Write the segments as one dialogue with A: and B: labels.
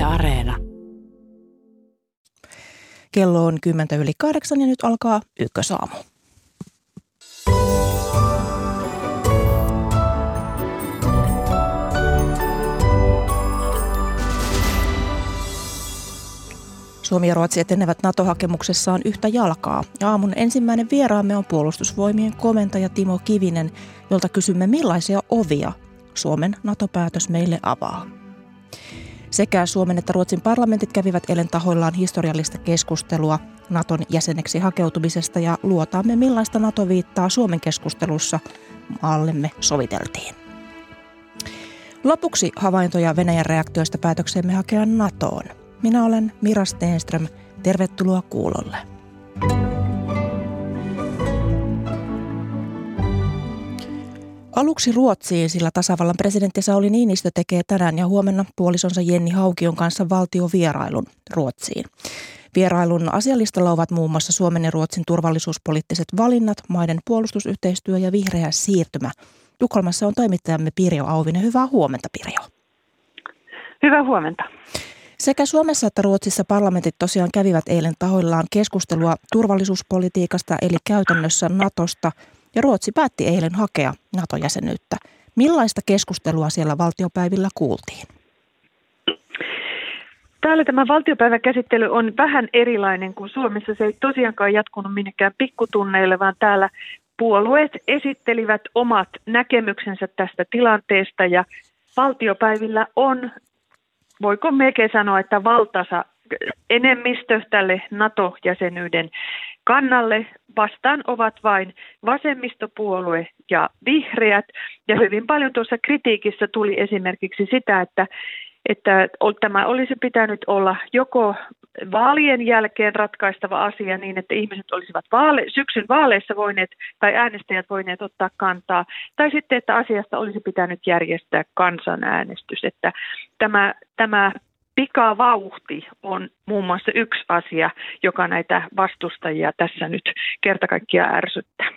A: Yle Areena.
B: Kello on kymmentä yli kahdeksan ja nyt alkaa Ykkösaamu. Suomi ja Ruotsi etenevät NATO-hakemuksessaan yhtä jalkaa. Aamun ensimmäinen vieraamme on puolustusvoimien komentaja Timo Kivinen, jolta kysymme millaisia ovia Suomen NATO-päätös meille avaa. Sekä Suomen että Ruotsin parlamentit kävivät eilen tahoillaan historiallista keskustelua Naton jäseneksi hakeutumisesta ja luotaamme millaista NATO viittaa Suomen keskustelussa maallemme soviteltiin. Lopuksi havaintoja Venäjän reaktioista päätöksemme hakea NATOon – minä olen Mira Stenström. Tervetuloa kuulolle. Aluksi Ruotsiin, sillä tasavallan presidentti Sauli Niinistö tekee tänään ja huomenna puolisonsa Jenni Haukion kanssa valtiovierailun Ruotsiin. Vierailun asialistalla ovat muun muassa Suomen ja Ruotsin turvallisuuspoliittiset valinnat, maiden puolustusyhteistyö ja vihreä siirtymä. Tukholmassa on toimittajamme Pirjo Auvinen. Hyvää huomenta Pirjo.
C: Hyvää huomenta.
B: Sekä Suomessa että Ruotsissa parlamentit tosiaan kävivät eilen tahoillaan keskustelua turvallisuuspolitiikasta eli käytännössä Natosta ja Ruotsi päätti eilen hakea NATO-jäsenyyttä. Millaista keskustelua siellä valtiopäivillä kuultiin?
C: Täällä tämä valtiopäiväkäsittely on vähän erilainen kuin Suomessa. Se ei tosiaankaan jatkunut minnekään pikkutunneille, vaan täällä puolueet esittelivät omat näkemyksensä tästä tilanteesta ja valtiopäivillä on voiko melkein sanoa, että valtasa enemmistö tälle NATO-jäsenyyden kannalle vastaan ovat vain vasemmistopuolue ja vihreät. Ja hyvin paljon tuossa kritiikissä tuli esimerkiksi sitä, että että tämä olisi pitänyt olla joko vaalien jälkeen ratkaistava asia niin, että ihmiset olisivat vaale- syksyn vaaleissa voineet tai äänestäjät voineet ottaa kantaa, tai sitten, että asiasta olisi pitänyt järjestää kansanäänestys. Että tämä, tämä pikavauhti on muun muassa yksi asia, joka näitä vastustajia tässä nyt kertakaikkiaan ärsyttää.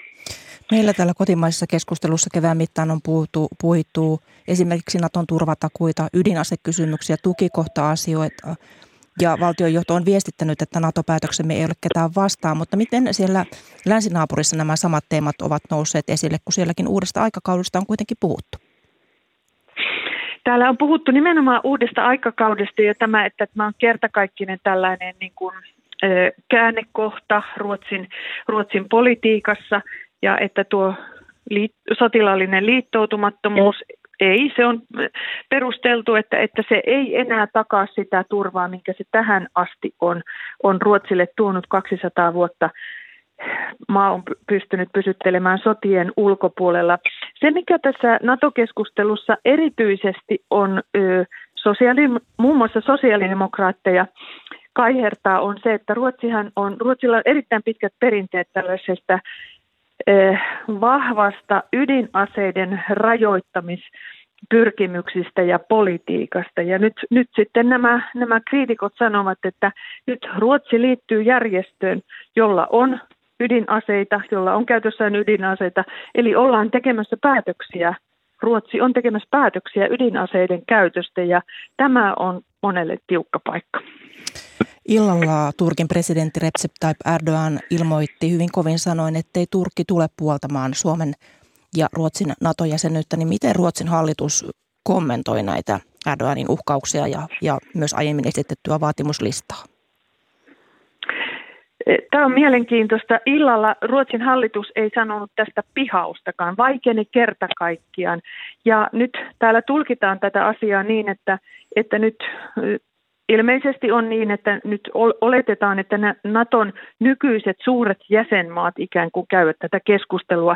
B: Meillä täällä kotimaisessa keskustelussa kevään mittaan on puhuttu, puhuttu esimerkiksi Naton turvatakuita, ydinasekysymyksiä, tukikohta-asioita ja valtionjohto on viestittänyt, että NATO-päätöksemme ei ole ketään vastaan, mutta miten siellä länsinaapurissa nämä samat teemat ovat nousseet esille, kun sielläkin uudesta aikakaudesta on kuitenkin puhuttu?
C: Täällä on puhuttu nimenomaan uudesta aikakaudesta ja tämä, että tämä on kertakaikkinen tällainen niin kuin, käännekohta Ruotsin, Ruotsin politiikassa – ja että tuo liit, sotilaallinen liittoutumattomuus ei, se on perusteltu, että, että se ei enää takaa sitä turvaa, minkä se tähän asti on, on Ruotsille tuonut 200 vuotta. Maa on pystynyt pysyttelemään sotien ulkopuolella. Se, mikä tässä NATO-keskustelussa erityisesti on ö, sosiaali, muun muassa sosiaalidemokraatteja kaihertaa, on se, että Ruotsihan on, Ruotsilla on erittäin pitkät perinteet tällaisesta Eh, vahvasta ydinaseiden rajoittamispyrkimyksistä ja politiikasta. Ja nyt, nyt sitten nämä, nämä kriitikot sanovat, että nyt Ruotsi liittyy järjestöön, jolla on ydinaseita, jolla on käytössään ydinaseita, eli ollaan tekemässä päätöksiä. Ruotsi on tekemässä päätöksiä ydinaseiden käytöstä ja tämä on monelle tiukka paikka.
B: Illalla Turkin presidentti Recep Tayyip Erdogan ilmoitti hyvin kovin sanoin, ettei Turkki tule puoltamaan Suomen ja Ruotsin NATO-jäsenyyttä, niin miten Ruotsin hallitus kommentoi näitä Erdoganin uhkauksia ja, ja myös aiemmin esitettyä vaatimuslistaa?
C: Tämä on mielenkiintoista. Illalla Ruotsin hallitus ei sanonut tästä pihaustakaan, vaikeni kerta kaikkiaan. Ja nyt täällä tulkitaan tätä asiaa niin, että, että nyt Ilmeisesti on niin, että nyt oletetaan, että Naton nykyiset suuret jäsenmaat ikään kuin käyvät tätä keskustelua,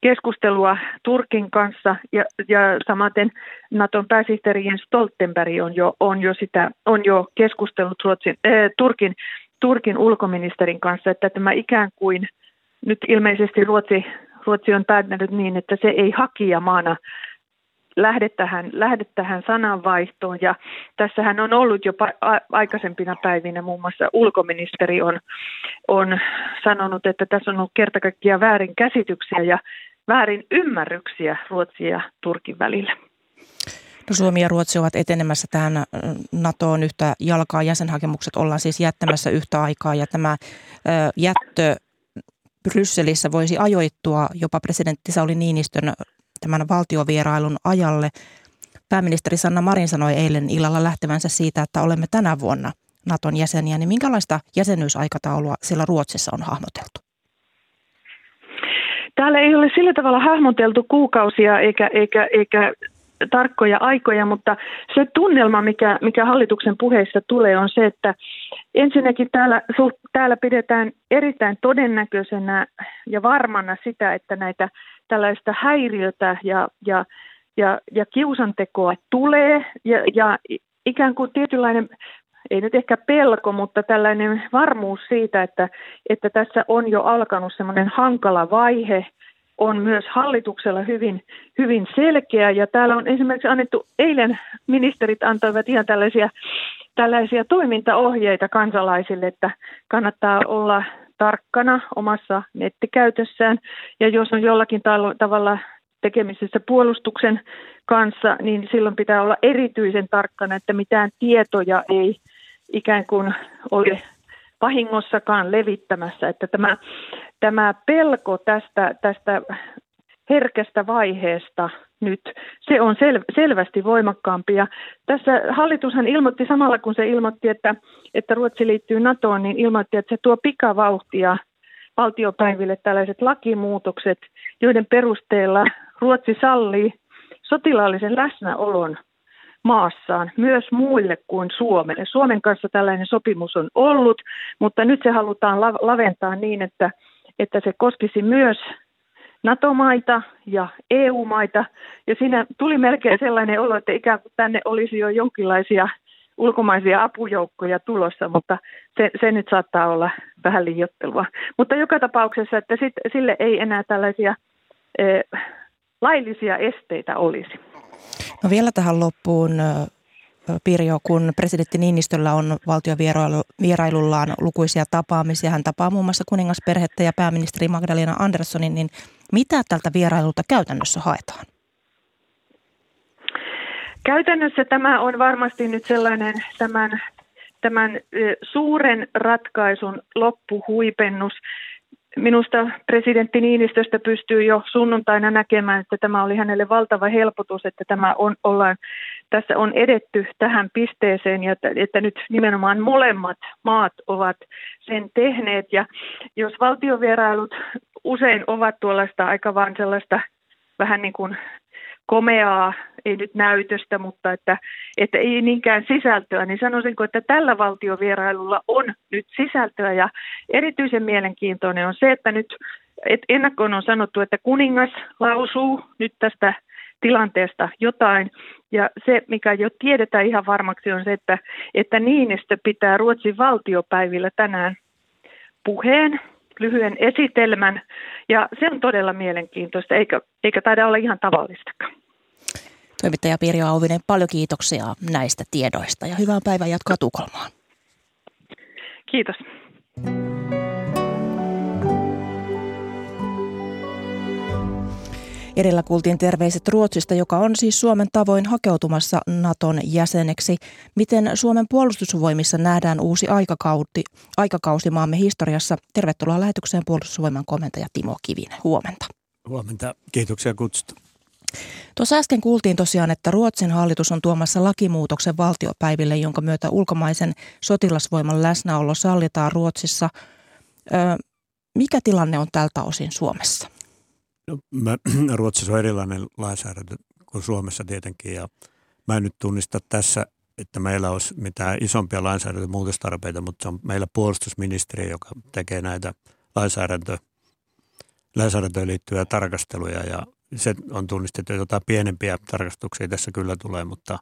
C: keskustelua Turkin kanssa ja, ja samaten Naton pääsihteeri Jens Stoltenberg on jo, on jo, sitä, on jo keskustellut Ruotsin, äh, Turkin, Turkin ulkoministerin kanssa, että tämä ikään kuin nyt ilmeisesti Ruotsi, Ruotsi on päättänyt niin, että se ei hakijamaana lähde tähän, lähde tähän sananvaihtoon. Ja tässähän on ollut jo aikaisempina päivinä muun muassa ulkoministeri on, on sanonut, että tässä on ollut kertakaikkiaan väärin käsityksiä ja väärin ymmärryksiä Ruotsin ja Turkin välillä.
B: Suomi ja Ruotsi ovat etenemässä tähän NATOon yhtä jalkaa. Jäsenhakemukset ollaan siis jättämässä yhtä aikaa ja tämä jättö Brysselissä voisi ajoittua jopa presidentti Sauli Niinistön tämän valtiovierailun ajalle. Pääministeri Sanna Marin sanoi eilen illalla lähtevänsä siitä, että olemme tänä vuonna Naton jäseniä, niin minkälaista jäsenyysaikataulua siellä Ruotsissa on hahmoteltu?
C: Täällä ei ole sillä tavalla hahmoteltu kuukausia eikä, eikä, eikä tarkkoja aikoja, mutta se tunnelma, mikä, mikä hallituksen puheissa tulee, on se, että ensinnäkin täällä, täällä pidetään erittäin todennäköisenä ja varmana sitä, että näitä tällaista häiriötä ja, ja, ja, ja kiusantekoa tulee ja, ja ikään kuin tietynlainen ei nyt ehkä pelko, mutta tällainen varmuus siitä, että, että tässä on jo alkanut semmoinen hankala vaihe, on myös hallituksella hyvin, hyvin selkeä. Ja täällä on esimerkiksi annettu, eilen ministerit antoivat ihan tällaisia, tällaisia toimintaohjeita kansalaisille, että kannattaa olla tarkkana omassa nettikäytössään. Ja jos on jollakin tavalla tekemisissä puolustuksen kanssa, niin silloin pitää olla erityisen tarkkana, että mitään tietoja ei ikään kuin ole vahingossakaan levittämässä. Että tämä, tämä pelko tästä, tästä herkästä vaiheesta nyt, se on sel, selvästi voimakkaampi. Ja tässä hallitushan ilmoitti samalla, kun se ilmoitti, että, että Ruotsi liittyy NATOon, niin ilmoitti, että se tuo pikavauhtia valtiopäiville tällaiset lakimuutokset, joiden perusteella Ruotsi sallii sotilaallisen läsnäolon maassaan myös muille kuin Suomelle. Suomen kanssa tällainen sopimus on ollut, mutta nyt se halutaan laventaa niin, että, että se koskisi myös NATO-maita ja EU-maita. Ja siinä tuli melkein sellainen olo, että ikään kuin tänne olisi jo jonkinlaisia ulkomaisia apujoukkoja tulossa, mutta se, se nyt saattaa olla vähän liiottelua. Mutta joka tapauksessa, että sit, sille ei enää tällaisia e, laillisia esteitä olisi.
B: No vielä tähän loppuun, Pirjo, kun presidentti Niinistöllä on valtiovierailullaan lukuisia tapaamisia, hän tapaa muun muassa kuningasperhettä ja pääministeri Magdalena Anderssonin, niin mitä tältä vierailulta käytännössä haetaan?
C: Käytännössä tämä on varmasti nyt sellainen tämän, tämän suuren ratkaisun loppuhuipennus. Minusta presidentti Niinistöstä pystyy jo sunnuntaina näkemään, että tämä oli hänelle valtava helpotus, että tämä on, ollaan, tässä on edetty tähän pisteeseen ja että, että nyt nimenomaan molemmat maat ovat sen tehneet. Ja jos valtiovierailut usein ovat tuollaista aika vaan sellaista vähän niin kuin komeaa, ei nyt näytöstä, mutta että, että ei niinkään sisältöä, niin sanoisinko, että tällä valtiovierailulla on nyt sisältöä ja erityisen mielenkiintoinen on se, että nyt että ennakkoon on sanottu, että kuningas lausuu nyt tästä tilanteesta jotain. Ja se, mikä jo tiedetään ihan varmaksi, on se, että, että Niinistö pitää Ruotsin valtiopäivillä tänään puheen, lyhyen esitelmän, ja se on todella mielenkiintoista, eikä, eikä taida olla ihan tavallistakaan.
B: Toimittaja Pirjo Auvinen, paljon kiitoksia näistä tiedoista ja hyvää päivää jatkoa Tukholmaan.
C: Kiitos.
B: Edellä kuultiin terveiset Ruotsista, joka on siis Suomen tavoin hakeutumassa Naton jäseneksi. Miten Suomen puolustusvoimissa nähdään uusi aikakausi, aikakausi maamme historiassa? Tervetuloa lähetykseen puolustusvoiman komentaja Timo Kivinen. Huomenta.
A: Huomenta. Kiitoksia kutsusta.
B: Tuossa äsken kuultiin tosiaan, että Ruotsin hallitus on tuomassa lakimuutoksen valtiopäiville, jonka myötä ulkomaisen sotilasvoiman läsnäolo sallitaan Ruotsissa. Mikä tilanne on tältä osin Suomessa?
A: No, mä, Ruotsissa on erilainen lainsäädäntö kuin Suomessa tietenkin ja mä en nyt tunnista tässä, että meillä olisi mitään isompia lainsäädäntömuutostarpeita, mutta se on meillä puolustusministeri, joka tekee näitä lainsäädäntö, lainsäädäntöön liittyviä tarkasteluja ja se on tunnistettu, että jotain pienempiä tarkastuksia tässä kyllä tulee, mutta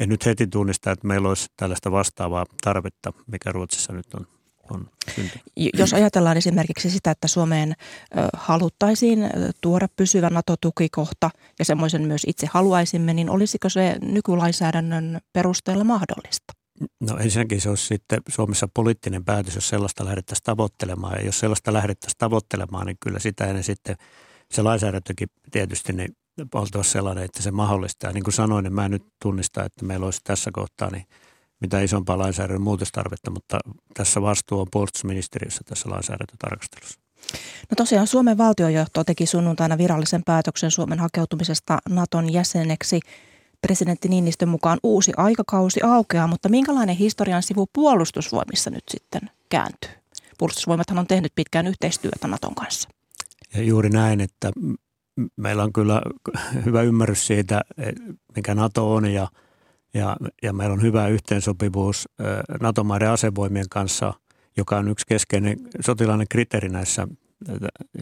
A: en nyt heti tunnista, että meillä olisi tällaista vastaavaa tarvetta, mikä Ruotsissa nyt on on
B: Jos ajatellaan esimerkiksi sitä, että Suomeen haluttaisiin tuoda pysyvä NATO-tukikohta ja semmoisen myös itse haluaisimme, niin olisiko se nykylainsäädännön perusteella mahdollista?
A: No ensinnäkin se olisi sitten Suomessa poliittinen päätös, jos sellaista lähdettäisiin tavoittelemaan. Ja jos sellaista lähdettäisiin tavoittelemaan, niin kyllä sitä ennen sitten se lainsäädäntökin tietysti niin oltava sellainen, että se mahdollistaa. Niin kuin sanoin, niin mä en nyt tunnista, että meillä olisi tässä kohtaa niin mitä isompaa lainsäädännön muutostarvetta, mutta tässä vastuu on puolustusministeriössä tässä lainsäädäntötarkastelussa.
B: No tosiaan Suomen valtiojohto teki sunnuntaina virallisen päätöksen Suomen hakeutumisesta Naton jäseneksi. Presidentti Niinistön mukaan uusi aikakausi aukeaa, mutta minkälainen historian sivu puolustusvoimissa nyt sitten kääntyy? Puolustusvoimathan on tehnyt pitkään yhteistyötä Naton kanssa.
A: Ja juuri näin, että meillä on kyllä hyvä ymmärrys siitä, mikä NATO on ja, ja, ja meillä on hyvä yhteensopivuus NATO-maiden asevoimien kanssa, joka on yksi keskeinen sotilainen kriteeri näissä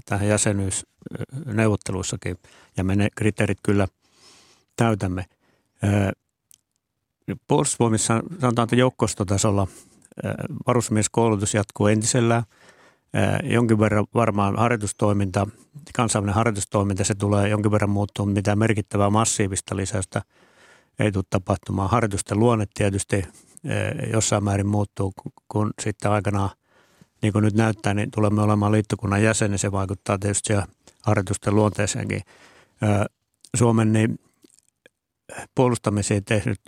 A: tähän jäsenyysneuvotteluissakin ja me ne kriteerit kyllä täytämme. Puolustusvoimissa sanotaan, että joukkostotasolla varusmieskoulutus jatkuu entisellään. Jonkin verran varmaan harjoitustoiminta, kansainvälinen harjoitustoiminta, se tulee jonkin verran muuttua, mitä merkittävää massiivista lisäystä ei tule tapahtumaan. Harjoitusten luonne tietysti jossain määrin muuttuu, kun sitten aikanaan niin kuin nyt näyttää, niin tulemme olemaan liittokunnan jäsen, se vaikuttaa tietysti harjoitusten luonteeseenkin. Suomen niin puolustamiseen tehnyt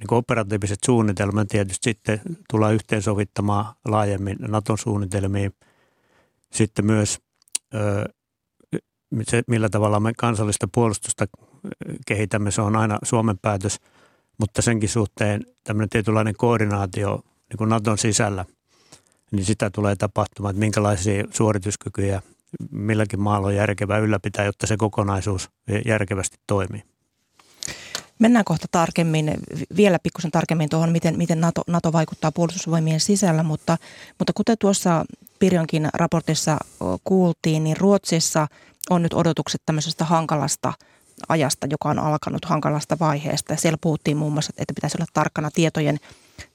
A: niin operatiiviset suunnitelmat tietysti sitten tulee yhteensovittamaan laajemmin Naton suunnitelmiin. Sitten myös se, millä tavalla me kansallista puolustusta kehitämme, se on aina Suomen päätös, mutta senkin suhteen tämmöinen tietynlainen koordinaatio niin kuin Naton sisällä – niin sitä tulee tapahtumaan, että minkälaisia suorituskykyjä milläkin maalla on järkevää ylläpitää, jotta se kokonaisuus järkevästi toimii.
B: Mennään kohta tarkemmin, vielä pikkusen tarkemmin tuohon, miten, miten NATO, NATO vaikuttaa puolustusvoimien sisällä, mutta, mutta kuten tuossa Pirjonkin raportissa kuultiin, niin Ruotsissa on nyt odotukset tämmöisestä hankalasta ajasta, joka on alkanut hankalasta vaiheesta. Siellä puhuttiin muun muassa, että pitäisi olla tarkkana tietojen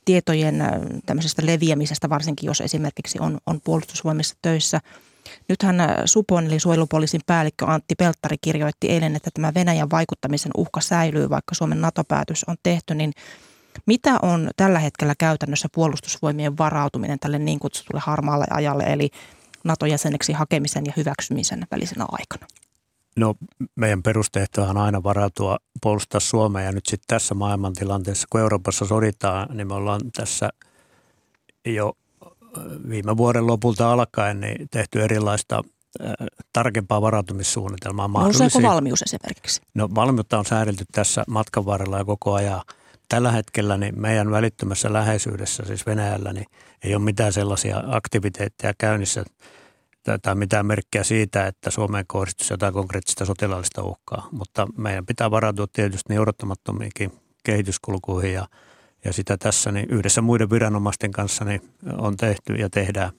B: tietojen tämmöisestä leviämisestä, varsinkin jos esimerkiksi on, on puolustusvoimissa töissä. Nythän äh, Supon eli suojelupoliisin päällikkö Antti Pelttari kirjoitti eilen, että tämä Venäjän vaikuttamisen uhka säilyy, vaikka Suomen NATO-päätös on tehty, niin mitä on tällä hetkellä käytännössä puolustusvoimien varautuminen tälle niin kutsutulle harmaalle ajalle, eli NATO-jäseneksi hakemisen ja hyväksymisen välisenä aikana?
A: No meidän perustehtävä on aina varautua puolustaa Suomea ja nyt sitten tässä maailmantilanteessa, kun Euroopassa soditaan, niin me ollaan tässä jo viime vuoden lopulta alkaen niin tehty erilaista tarkempaa varautumissuunnitelmaa.
B: Nouseeko valmius esimerkiksi?
A: No valmiutta on säädelty tässä matkan varrella ja koko ajan. Tällä hetkellä niin meidän välittömässä läheisyydessä, siis Venäjällä, niin ei ole mitään sellaisia aktiviteetteja käynnissä – tai mitään merkkejä siitä, että Suomeen kohdistuisi jotain konkreettista sotilaallista uhkaa. Mutta meidän pitää varautua tietysti niin odottamattomiinkin kehityskulkuihin ja, ja sitä tässä niin yhdessä muiden viranomaisten kanssa niin on tehty ja tehdään.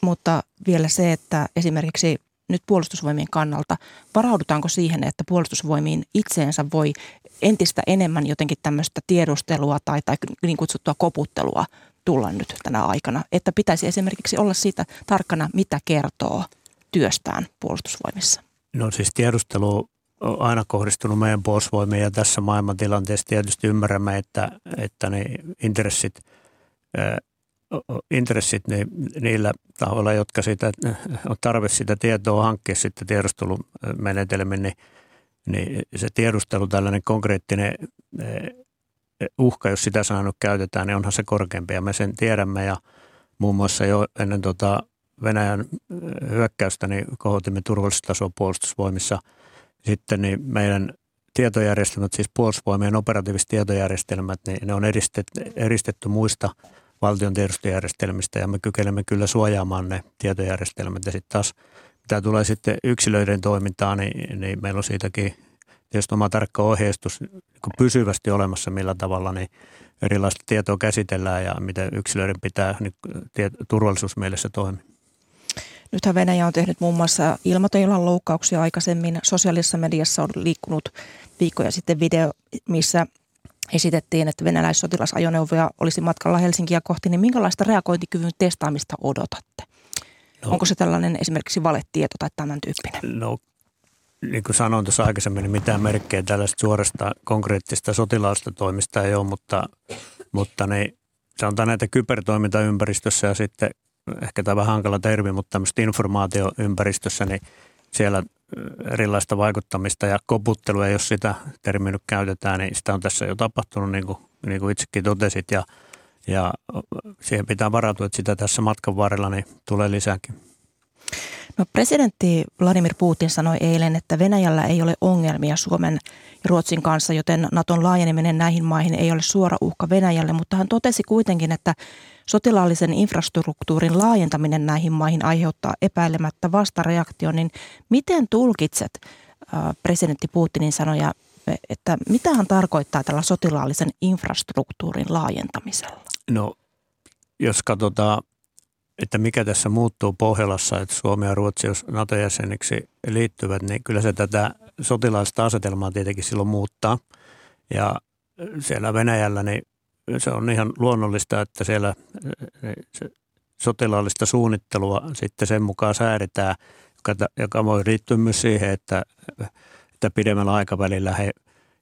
B: Mutta vielä se, että esimerkiksi nyt puolustusvoimien kannalta, varaudutaanko siihen, että puolustusvoimiin itseensä voi entistä enemmän jotenkin tämmöistä tiedustelua tai, tai niin kutsuttua koputtelua tulla nyt tänä aikana, että pitäisi esimerkiksi olla siitä tarkkana, mitä kertoo työstään puolustusvoimissa?
A: No siis tiedustelu aina kohdistunut meidän puolustusvoimiin ja tässä maailmantilanteessa tietysti ymmärrämme, että, että ne intressit, intressit niin niillä tahoilla, jotka sitä, on tarve sitä tietoa hankkia sitten tiedustelumenetelmin, niin, niin se tiedustelu, tällainen konkreettinen uhka, jos sitä sanonut käytetään, niin onhan se korkeampi ja me sen tiedämme ja muun muassa jo ennen tota Venäjän hyökkäystä niin kohotimme turvallisuustasoa puolustusvoimissa. Sitten niin meidän tietojärjestelmät, siis puolustusvoimien operatiiviset tietojärjestelmät, niin ne on eristetty, eristetty muista valtion tiedostojärjestelmistä ja me kykenemme kyllä suojaamaan ne tietojärjestelmät. Ja sitten taas mitä tulee sitten yksilöiden toimintaan, niin, niin meillä on siitäkin tietysti oma tarkka ohjeistus niin pysyvästi olemassa, millä tavalla niin erilaista tietoa käsitellään ja miten yksilöiden pitää niin turvallisuusmielessä toimia.
B: Nythän Venäjä on tehnyt muun muassa ilmatilan loukkauksia aikaisemmin. Sosiaalisessa mediassa on liikkunut viikkoja sitten video, missä esitettiin, että venäläissotilasajoneuvoja olisi matkalla Helsinkiä kohti. Niin minkälaista reagointikyvyn testaamista odotatte? No, Onko se tällainen esimerkiksi valetieto tai tämän tyyppinen?
A: No niin kuin sanoin tuossa aikaisemmin, niin mitään merkkejä tällaista suorasta konkreettista sotilaallista toimista ei ole, mutta, mutta niin, sanotaan näitä kybertoimintaympäristössä ja sitten ehkä tämä hankala termi, mutta tämmöistä informaatioympäristössä, niin siellä erilaista vaikuttamista ja koputtelua, jos sitä termiä nyt käytetään, niin sitä on tässä jo tapahtunut, niin kuin, niin kuin itsekin totesit, ja, ja siihen pitää varautua, että sitä tässä matkan varrella niin tulee lisääkin.
B: No, presidentti Vladimir Putin sanoi eilen, että Venäjällä ei ole ongelmia Suomen ja Ruotsin kanssa, joten Naton laajeneminen näihin maihin ei ole suora uhka Venäjälle, mutta hän totesi kuitenkin, että sotilaallisen infrastruktuurin laajentaminen näihin maihin aiheuttaa epäilemättä vastareaktion, niin miten tulkitset presidentti Putinin sanoja, että mitä hän tarkoittaa tällä sotilaallisen infrastruktuurin laajentamisella?
A: No, jos katsotaan että mikä tässä muuttuu Pohjolassa, että Suomi ja Ruotsi, jos NATO-jäseniksi liittyvät, niin kyllä se tätä sotilaallista asetelmaa tietenkin silloin muuttaa. Ja siellä Venäjällä, niin se on ihan luonnollista, että siellä se sotilaallista suunnittelua sitten sen mukaan säädetään, joka, joka voi liittyä myös siihen, että, että pidemmällä aikavälillä he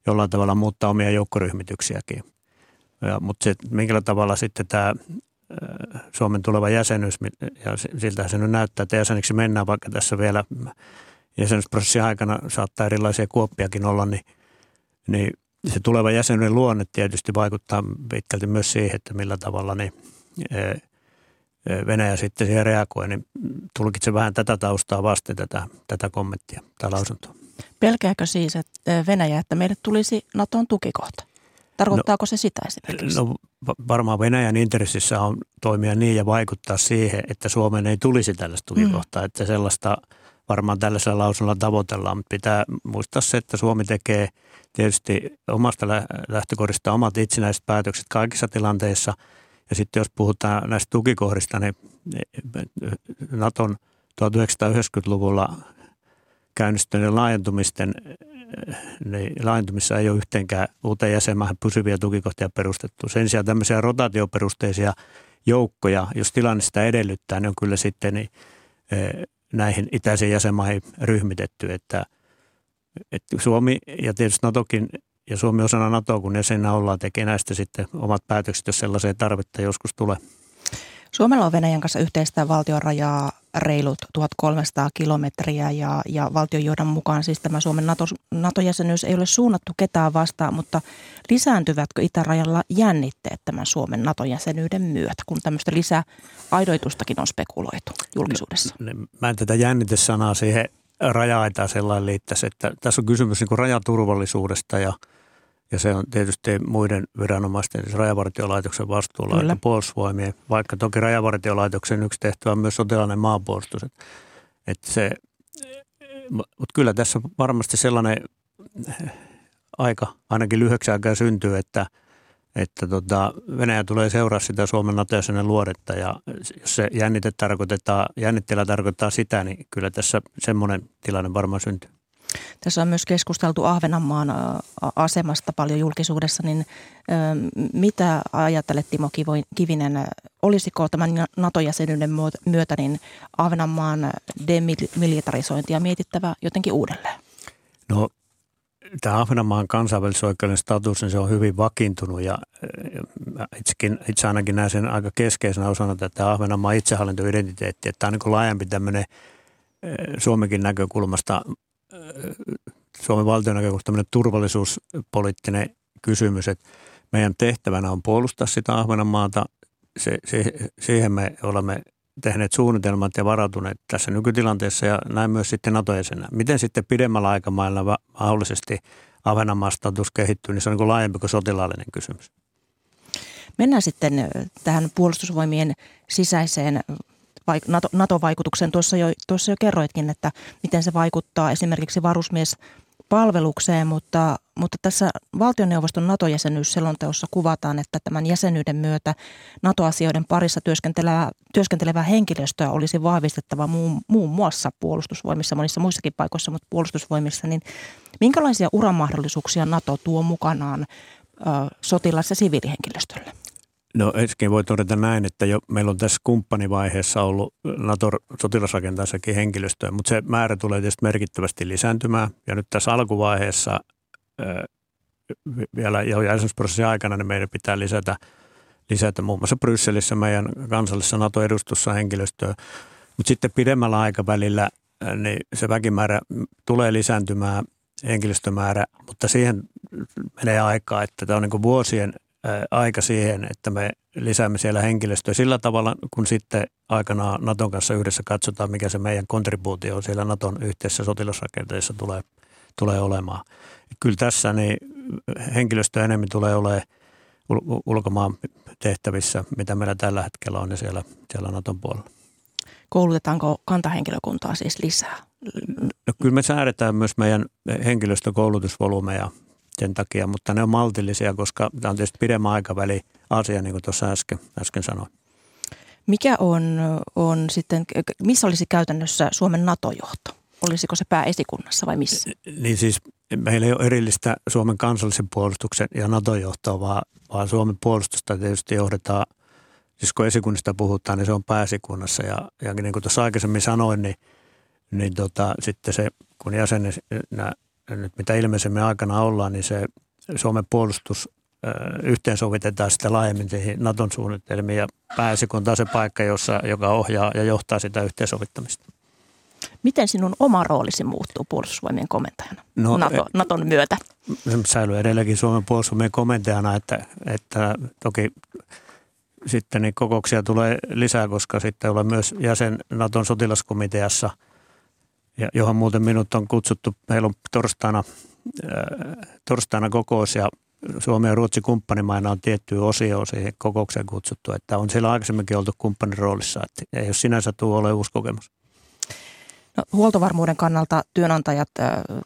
A: jollain tavalla muuttaa omia joukkoryhmityksiäkin. Ja, mutta se, minkä tavalla sitten tämä Suomen tuleva jäsenyys, ja siltä se nyt näyttää, että jäseniksi mennään, vaikka tässä vielä jäsenyysprosessin aikana saattaa erilaisia kuoppiakin olla, niin, niin se tuleva jäsenyyden luonne tietysti vaikuttaa pitkälti myös siihen, että millä tavalla niin Venäjä sitten siihen reagoi, niin tulkitse vähän tätä taustaa vasten tätä, tätä kommenttia tai lausuntoa.
B: Pelkääkö siis että Venäjä, että meille tulisi Naton tukikohta? Tarkoittaako no, se sitä esimerkiksi?
A: No varmaan Venäjän intressissä on toimia niin ja vaikuttaa siihen, että Suomeen ei tulisi tällaista mm. tukikohtaa, mm. että sellaista varmaan tällaisella lausunnolla tavoitellaan, mutta pitää muistaa se, että Suomi tekee tietysti omasta lähtökohdista omat itsenäiset päätökset kaikissa tilanteissa. Ja sitten jos puhutaan näistä tukikohdista, niin Naton 1990-luvulla käynnistyneen laajentumisten niin laajentumissa ei ole yhteenkään uuteen jäsenmaahan pysyviä tukikohtia perustettu. Sen sijaan tämmöisiä rotaatioperusteisia joukkoja, jos tilanne sitä edellyttää, ne on kyllä sitten niin, näihin itäisiin jäsenmaihin ryhmitetty, että, että Suomi ja tietysti NATOkin ja Suomi osana NATOa, kun jäsenä ollaan, tekee näistä sitten omat päätökset, jos sellaiseen tarvetta joskus tulee.
B: Suomella on Venäjän kanssa yhteistä valtionrajaa reilut 1300 kilometriä ja, ja valtionjohdon mukaan siis tämä Suomen NATO, NATO-jäsenyys ei ole suunnattu ketään vastaan, mutta lisääntyvätkö itärajalla jännitteet tämän Suomen NATO-jäsenyyden myötä, kun tämmöistä lisäaidoitustakin on spekuloitu julkisuudessa?
A: No, mä en tätä jännitesanaa siihen raja-aitaan sellainen liittäisi, että tässä on kysymys niin rajaturvallisuudesta ja – ja se on tietysti muiden viranomaisten, siis rajavartiolaitoksen vastuulla, Kyllä. että puolustusvoimien, vaikka toki rajavartiolaitoksen yksi tehtävä on myös sotilainen maanpuolustus. Että, että se, mutta kyllä tässä varmasti sellainen aika ainakin lyhyeksi aikaa syntyy, että, että tota, Venäjä tulee seuraa sitä Suomen nato luodetta ja jos se jännite tarkoitetaan, jännitteellä tarkoittaa sitä, niin kyllä tässä semmoinen tilanne varmaan syntyy.
B: Tässä on myös keskusteltu Ahvenanmaan asemasta paljon julkisuudessa, niin mitä ajattelet Timo Kivinen, olisiko tämän NATO-jäsenyyden myötä niin Ahvenanmaan demilitarisointia mietittävä jotenkin uudelleen?
A: No tämä Ahvenanmaan kansainvälisoikeuden status, niin se on hyvin vakiintunut ja itsekin, itse ainakin näen sen aika keskeisenä osana tätä Ahvenanmaan itsehallintoidentiteettiä. Tämä on niin laajempi tämmöinen Suomenkin näkökulmasta Suomen valtion näkökulmasta turvallisuuspoliittinen kysymys, että meidän tehtävänä on puolustaa sitä Ahvenanmaata. Se, se, siihen me olemme tehneet suunnitelmat ja varautuneet tässä nykytilanteessa ja näin myös sitten NATO-jäsenä. Miten sitten pidemmällä aikamailla mahdollisesti Ahvenanmaan status kehittyy, niin se on niin laajempi kuin sotilaallinen kysymys.
B: Mennään sitten tähän puolustusvoimien sisäiseen NATO-vaikutuksen. Tuossa jo, tuossa jo kerroitkin, että miten se vaikuttaa esimerkiksi varusmies palvelukseen, mutta, mutta tässä valtioneuvoston NATO-jäsenyysselonteossa kuvataan, että tämän jäsenyyden myötä NATO-asioiden parissa työskentelevää, työskentelevää henkilöstöä olisi vahvistettava muun, muun muassa puolustusvoimissa, monissa muissakin paikoissa, mutta puolustusvoimissa, niin minkälaisia uramahdollisuuksia NATO tuo mukanaan ö, sotilas- ja siviilihenkilöstölle?
A: No ensinnäkin voi todeta näin, että jo meillä on tässä kumppanivaiheessa ollut nato sotilasrakentaissakin henkilöstöä, mutta se määrä tulee tietysti merkittävästi lisääntymään. Ja nyt tässä alkuvaiheessa vielä jo jäsenyysprosessin aikana niin meidän pitää lisätä, lisätä muun muassa Brysselissä meidän kansallisessa NATO-edustussa henkilöstöä. Mutta sitten pidemmällä aikavälillä niin se väkimäärä tulee lisääntymään, henkilöstömäärä, mutta siihen menee aikaa, että tämä on niin vuosien aika siihen, että me lisäämme siellä henkilöstöä sillä tavalla, kun sitten aikanaan Naton kanssa yhdessä katsotaan, mikä se meidän kontribuutio siellä Naton yhteisessä sotilasrakenteessa tulee, tulee olemaan. Kyllä tässä niin henkilöstö enemmän tulee olemaan ulkomaan tehtävissä, mitä meillä tällä hetkellä on siellä, siellä Naton puolella.
B: Koulutetaanko kantahenkilökuntaa siis lisää?
A: No, kyllä me säädetään myös meidän henkilöstökoulutusvolumeja sen takia, mutta ne on maltillisia, koska tämä on tietysti pidemmän aikaväli asia, niin kuin tuossa äsken, äsken sanoin.
B: Mikä on, on sitten, missä olisi käytännössä Suomen NATO-johto? Olisiko se pääesikunnassa vai missä?
A: Niin siis meillä ei ole erillistä Suomen kansallisen puolustuksen ja NATO-johtoa, vaan, vaan Suomen puolustusta tietysti johdetaan, siis kun esikunnista puhutaan, niin se on pääesikunnassa. Ja, ja niin kuin tuossa aikaisemmin sanoin, niin, niin tota, sitten se, kun jäsenenä nyt mitä ilmeisemmin aikana ollaan, niin se Suomen puolustus yhteensovitetaan sitä laajemmin Naton suunnitelmiin ja pääesikunta on se paikka, jossa, joka ohjaa ja johtaa sitä yhteensovittamista.
B: Miten sinun oma roolisi muuttuu puolustusvoimien komentajana no, NATO, e- Naton myötä?
A: Säilyy edelleenkin Suomen puolustusvoimien komentajana, että, että toki sitten niin kokouksia tulee lisää, koska sitten olen myös jäsen Naton sotilaskomiteassa, johon muuten minut on kutsuttu. Meillä on torstaina, äh, torstaina kokous ja Suomen ja Ruotsin kumppanimaina on tietty osio siihen kokoukseen kutsuttu, että on siellä aikaisemminkin oltu kumppanin roolissa, että ei ole sinänsä tuo ole uusi kokemus.
B: No, huoltovarmuuden kannalta työnantajat,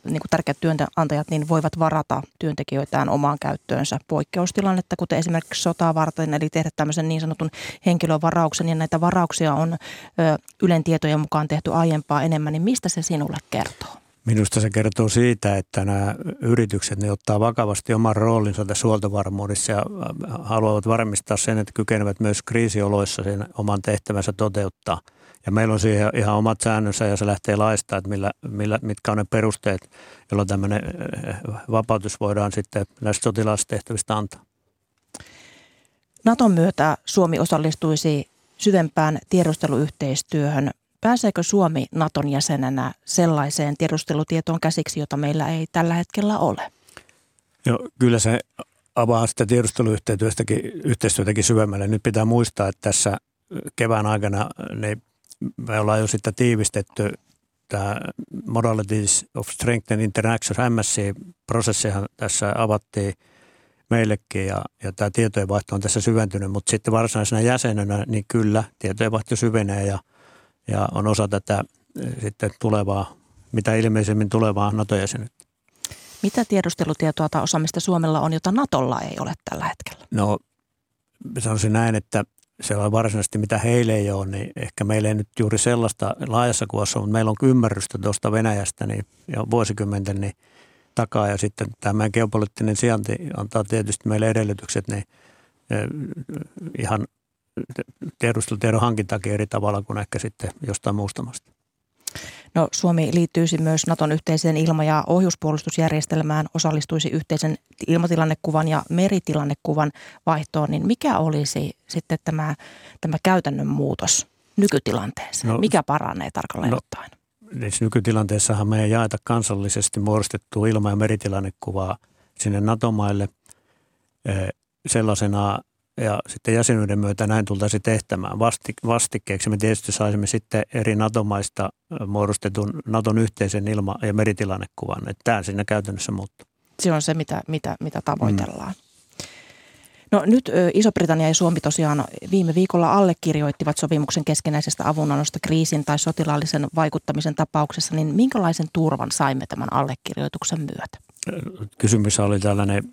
B: niin kuin tärkeät työnantajat, niin voivat varata työntekijöitään omaan käyttöönsä poikkeustilannetta, kuten esimerkiksi sotaa varten, eli tehdä tämmöisen niin sanotun henkilövarauksen, ja näitä varauksia on Ylen tietojen mukaan tehty aiempaa enemmän, niin mistä se sinulle kertoo?
A: Minusta se kertoo siitä, että nämä yritykset ne ottaa vakavasti oman roolinsa tässä huoltovarmuudessa ja haluavat varmistaa sen, että kykenevät myös kriisioloissa sen oman tehtävänsä toteuttaa – ja meillä on siihen ihan omat säännönsä ja se lähtee laista, että millä, millä, mitkä on ne perusteet, jolloin tämmöinen eh, vapautus voidaan sitten näistä sotilastehtävistä antaa.
B: Naton myötä Suomi osallistuisi syvempään tiedusteluyhteistyöhön. Pääseekö Suomi Naton jäsenenä sellaiseen tiedustelutietoon käsiksi, jota meillä ei tällä hetkellä ole?
A: Joo, kyllä se avaa sitä tiedusteluyhteistyötäkin syvemmälle. Nyt pitää muistaa, että tässä kevään aikana ne me ollaan jo sitten tiivistetty tämä Modalities of Strength and Interaction, MSC-prosessihan tässä avattiin meillekin ja, ja tämä tietojenvaihto on tässä syventynyt, mutta sitten varsinaisena jäsenenä, niin kyllä tietojenvaihto syvenee ja, ja on osa tätä eh, sitten tulevaa, mitä ilmeisemmin tulevaa NATO-jäsenyyttä.
B: Mitä tiedustelutietoa tai osaamista Suomella on, jota Natolla ei ole tällä hetkellä?
A: No sanoisin näin, että se on varsinaisesti mitä heille ei ole, niin ehkä meillä ei nyt juuri sellaista laajassa kuvassa, mutta meillä on ymmärrystä tuosta Venäjästä niin, jo vuosikymmenten niin takaa ja sitten tämä geopoliittinen sijainti antaa tietysti meille edellytykset niin ihan tiedustelutiedon hankintakin eri tavalla kuin ehkä sitten jostain muusta maasta.
B: No, Suomi liittyisi myös Naton yhteiseen ilma- ja ohjuspuolustusjärjestelmään, osallistuisi yhteisen ilmatilannekuvan ja meritilannekuvan vaihtoon, niin mikä olisi sitten tämä, tämä käytännön muutos nykytilanteeseen? No, mikä paranee tarkalleen no, ottaen?
A: Niin nykytilanteessahan me ei jaeta kansallisesti muodostettua ilma- ja meritilannekuvaa sinne NATO-maille eh, sellaisena ja sitten jäsenyyden myötä näin tultaisiin tehtämään vastikkeeksi. Me tietysti saisimme sitten eri NATO-maista muodostetun Naton yhteisen ilma- ja meritilannekuvan. Että tämä siinä käytännössä muuttuu.
B: Se on se, mitä, mitä, mitä tavoitellaan. Mm. No nyt Iso-Britannia ja Suomi tosiaan viime viikolla allekirjoittivat sopimuksen keskenäisestä avunannosta kriisin tai sotilaallisen vaikuttamisen tapauksessa, niin minkälaisen turvan saimme tämän allekirjoituksen myötä?
A: Kysymys oli tällainen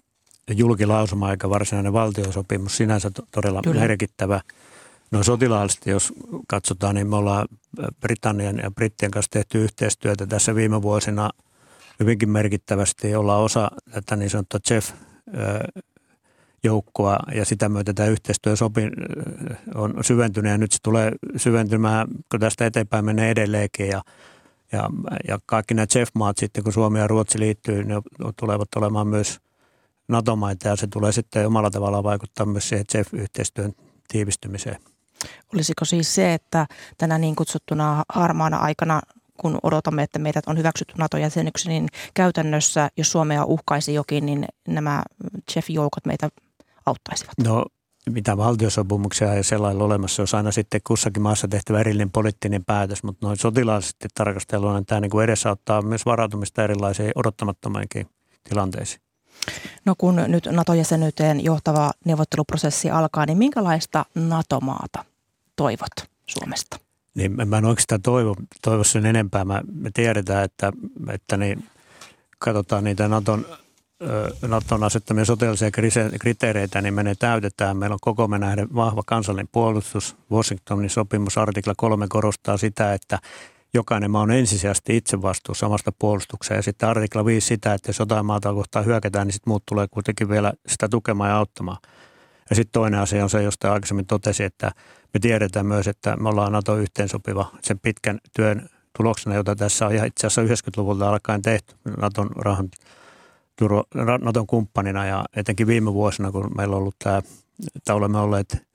A: julkilausuma eikä varsinainen valtiosopimus sinänsä todella Kyllä. merkittävä. No sotilaallisesti, jos katsotaan, niin me ollaan Britannian ja Brittien kanssa tehty yhteistyötä tässä viime vuosina hyvinkin merkittävästi. Ollaan osa tätä niin sanottua CEF joukkoa ja sitä myötä tämä yhteistyö sopi, on syventynyt ja nyt se tulee syventymään, kun tästä eteenpäin menee edelleenkin ja, ja, ja kaikki nämä CEF-maat sitten, kun Suomi ja Ruotsi liittyy, ne tulevat olemaan myös – NATO-maita ja se tulee sitten omalla tavallaan vaikuttaa myös siihen CEF-yhteistyön tiivistymiseen.
B: Olisiko siis se, että tänä niin kutsuttuna harmaana aikana kun odotamme, että meidät on hyväksytty NATO-jäsenyksi, niin käytännössä, jos Suomea uhkaisi jokin, niin nämä Jeff-joukot meitä auttaisivat?
A: No mitä valtiosopimuksia ja sellainen olemassa, olisi aina sitten kussakin maassa tehtävä erillinen poliittinen päätös, mutta noin sotilaallisesti tarkasteluna tämä niin kuin edesauttaa myös varautumista erilaisiin odottamattomiinkin tilanteisiin.
B: No kun nyt NATO-jäsenyyteen johtava neuvotteluprosessi alkaa, niin minkälaista NATO-maata toivot Suomesta?
A: Niin mä en oikeastaan toivo, toivo sen enempää. Mä, me tiedetään, että, että niin, katsotaan niitä Naton, Naton asettamia sotilaisia kriteereitä, niin me ne täytetään. Meillä on koko me nähden vahva kansallinen puolustus. Washingtonin sopimus artikla 3 korostaa sitä, että jokainen maa on ensisijaisesti itse vastuussa samasta puolustuksesta. Ja sitten artikla 5 sitä, että jos jotain maata kohtaan hyökätään, niin sitten muut tulee kuitenkin vielä sitä tukemaan ja auttamaan. Ja sitten toinen asia on se, josta aikaisemmin totesi, että me tiedetään myös, että me ollaan NATO yhteensopiva sen pitkän työn tuloksena, jota tässä on itse asiassa 90-luvulta alkaen tehty Naton, rahan, Naton kumppanina ja etenkin viime vuosina, kun meillä on ollut tämä, että olemme olleet